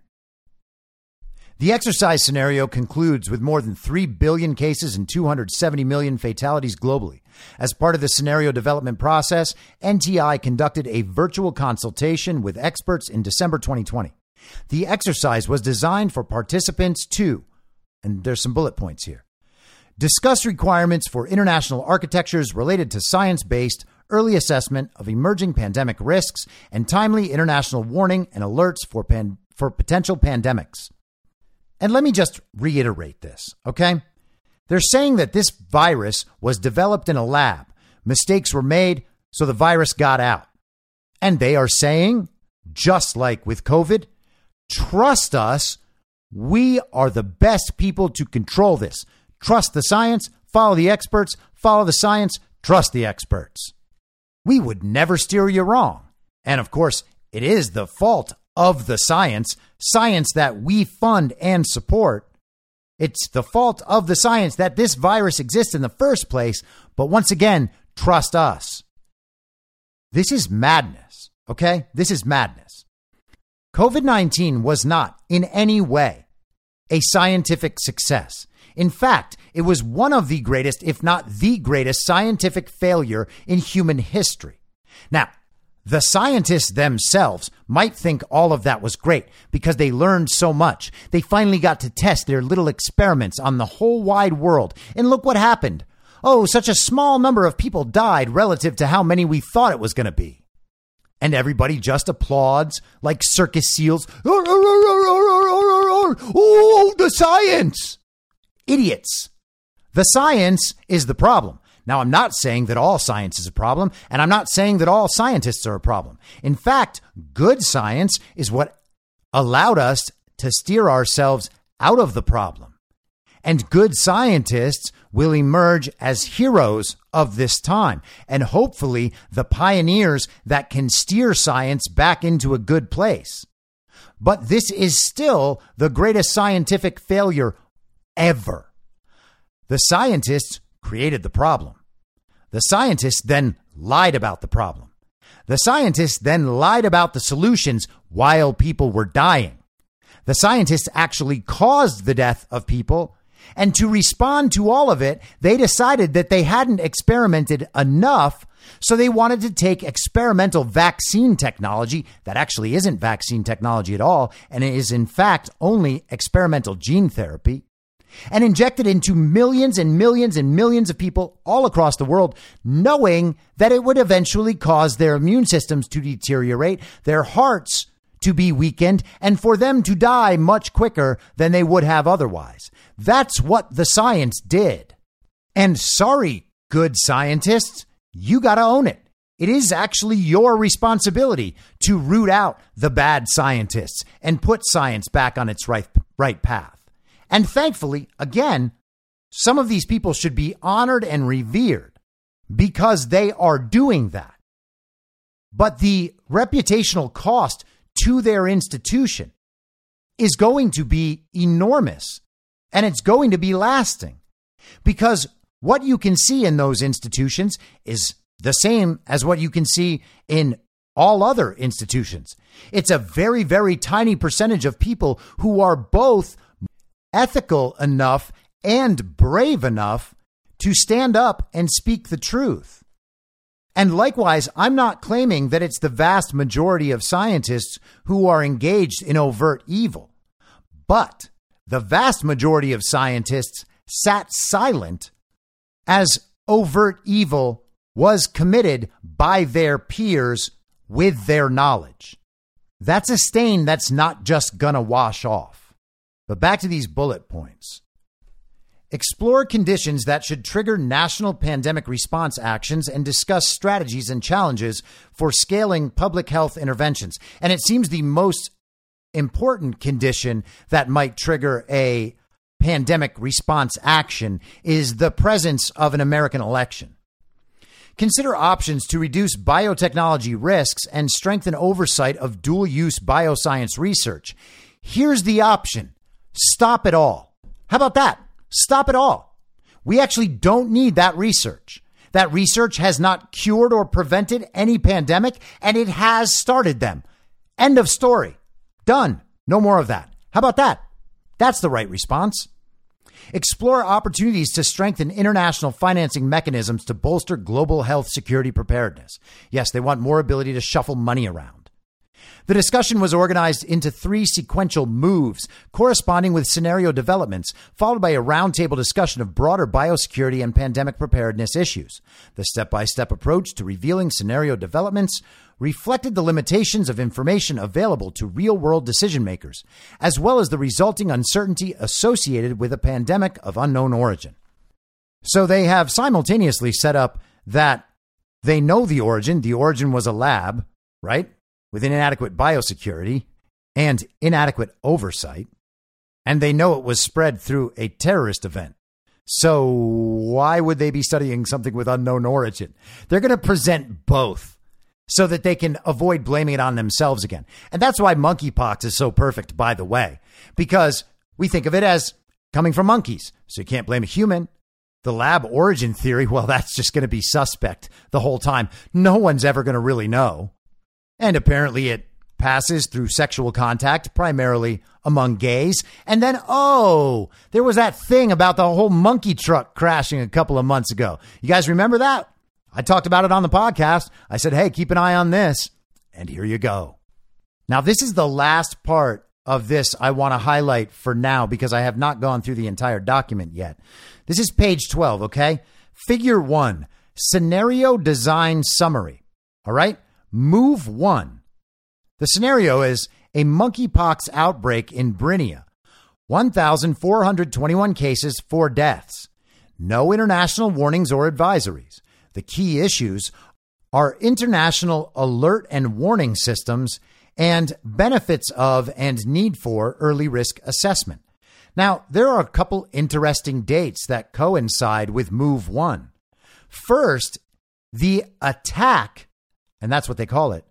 the exercise scenario concludes with more than 3 billion cases and 270 million fatalities globally. As part of the scenario development process, NTI conducted a virtual consultation with experts in December 2020. The exercise was designed for participants to, and there's some bullet points here, discuss requirements for international architectures related to science based early assessment of emerging pandemic risks and timely international warning and alerts for, pan- for potential pandemics. And let me just reiterate this, okay? They're saying that this virus was developed in a lab. Mistakes were made, so the virus got out. And they are saying, just like with COVID, Trust us. We are the best people to control this. Trust the science, follow the experts, follow the science, trust the experts. We would never steer you wrong. And of course, it is the fault of the science, science that we fund and support. It's the fault of the science that this virus exists in the first place. But once again, trust us. This is madness, okay? This is madness. COVID 19 was not in any way a scientific success. In fact, it was one of the greatest, if not the greatest, scientific failure in human history. Now, the scientists themselves might think all of that was great because they learned so much. They finally got to test their little experiments on the whole wide world. And look what happened. Oh, such a small number of people died relative to how many we thought it was going to be and everybody just applauds like circus seals. Oh, the science! Idiots. The science is the problem. Now, I'm not saying that all science is a problem, and I'm not saying that all scientists are a problem. In fact, good science is what allowed us to steer ourselves out of the problem. And good scientists will emerge as heroes of this time and hopefully the pioneers that can steer science back into a good place. But this is still the greatest scientific failure ever. The scientists created the problem. The scientists then lied about the problem. The scientists then lied about the solutions while people were dying. The scientists actually caused the death of people and to respond to all of it, they decided that they hadn't experimented enough. So they wanted to take experimental vaccine technology that actually isn't vaccine technology at all, and is in fact only experimental gene therapy, and inject it into millions and millions and millions of people all across the world, knowing that it would eventually cause their immune systems to deteriorate, their hearts to be weakened, and for them to die much quicker than they would have otherwise. That's what the science did. And sorry, good scientists, you got to own it. It is actually your responsibility to root out the bad scientists and put science back on its right, right path. And thankfully, again, some of these people should be honored and revered because they are doing that. But the reputational cost to their institution is going to be enormous and it's going to be lasting because what you can see in those institutions is the same as what you can see in all other institutions. It's a very, very tiny percentage of people who are both ethical enough and brave enough to stand up and speak the truth. And likewise, I'm not claiming that it's the vast majority of scientists who are engaged in overt evil, but the vast majority of scientists sat silent as overt evil was committed by their peers with their knowledge. That's a stain that's not just gonna wash off. But back to these bullet points. Explore conditions that should trigger national pandemic response actions and discuss strategies and challenges for scaling public health interventions. And it seems the most important condition that might trigger a pandemic response action is the presence of an American election. Consider options to reduce biotechnology risks and strengthen oversight of dual use bioscience research. Here's the option stop it all. How about that? Stop it all. We actually don't need that research. That research has not cured or prevented any pandemic, and it has started them. End of story. Done. No more of that. How about that? That's the right response. Explore opportunities to strengthen international financing mechanisms to bolster global health security preparedness. Yes, they want more ability to shuffle money around. The discussion was organized into three sequential moves corresponding with scenario developments, followed by a roundtable discussion of broader biosecurity and pandemic preparedness issues. The step by step approach to revealing scenario developments reflected the limitations of information available to real world decision makers, as well as the resulting uncertainty associated with a pandemic of unknown origin. So they have simultaneously set up that they know the origin. The origin was a lab, right? With inadequate biosecurity and inadequate oversight. And they know it was spread through a terrorist event. So why would they be studying something with unknown origin? They're going to present both so that they can avoid blaming it on themselves again. And that's why monkeypox is so perfect, by the way, because we think of it as coming from monkeys. So you can't blame a human. The lab origin theory, well, that's just going to be suspect the whole time. No one's ever going to really know. And apparently it passes through sexual contact, primarily among gays. And then, oh, there was that thing about the whole monkey truck crashing a couple of months ago. You guys remember that? I talked about it on the podcast. I said, hey, keep an eye on this. And here you go. Now, this is the last part of this I want to highlight for now because I have not gone through the entire document yet. This is page 12, okay? Figure one scenario design summary. All right? Move one. The scenario is a monkeypox outbreak in Brinia. 1,421 cases, four deaths. No international warnings or advisories. The key issues are international alert and warning systems and benefits of and need for early risk assessment. Now, there are a couple interesting dates that coincide with Move 1. First, the attack, and that's what they call it,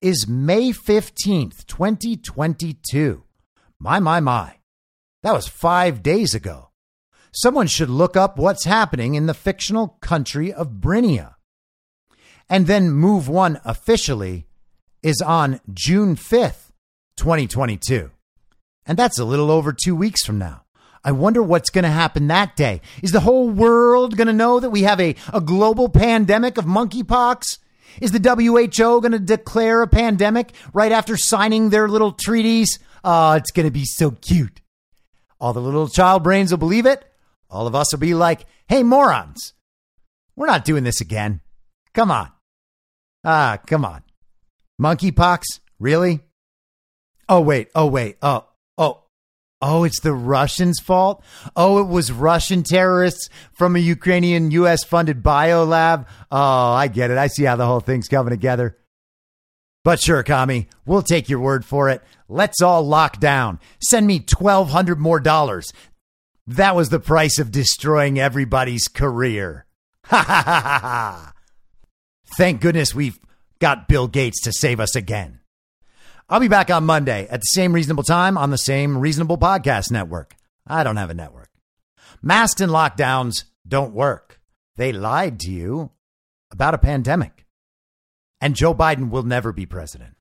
is May 15th, 2022. My, my, my. That was five days ago. Someone should look up what's happening in the fictional country of Brinia. And then move one officially is on June 5th, 2022. And that's a little over two weeks from now. I wonder what's going to happen that day. Is the whole world going to know that we have a, a global pandemic of monkeypox? Is the WHO going to declare a pandemic right after signing their little treaties? Oh, it's going to be so cute. All the little child brains will believe it all of us will be like, hey, morons, we're not doing this again. Come on. Ah, come on. Monkeypox? Really? Oh, wait. Oh, wait. Oh, oh, it's the Russians' fault? Oh, it was Russian terrorists from a Ukrainian U.S. funded biolab? Oh, I get it. I see how the whole thing's coming together. But sure, Kami, we'll take your word for it. Let's all lock down. Send me 1200 more dollars. That was the price of destroying everybody's career. Ha ha ha ha ha. Thank goodness we've got Bill Gates to save us again. I'll be back on Monday at the same reasonable time on the same reasonable podcast network. I don't have a network. Masks and lockdowns don't work. They lied to you about a pandemic. And Joe Biden will never be president.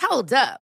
Hold up.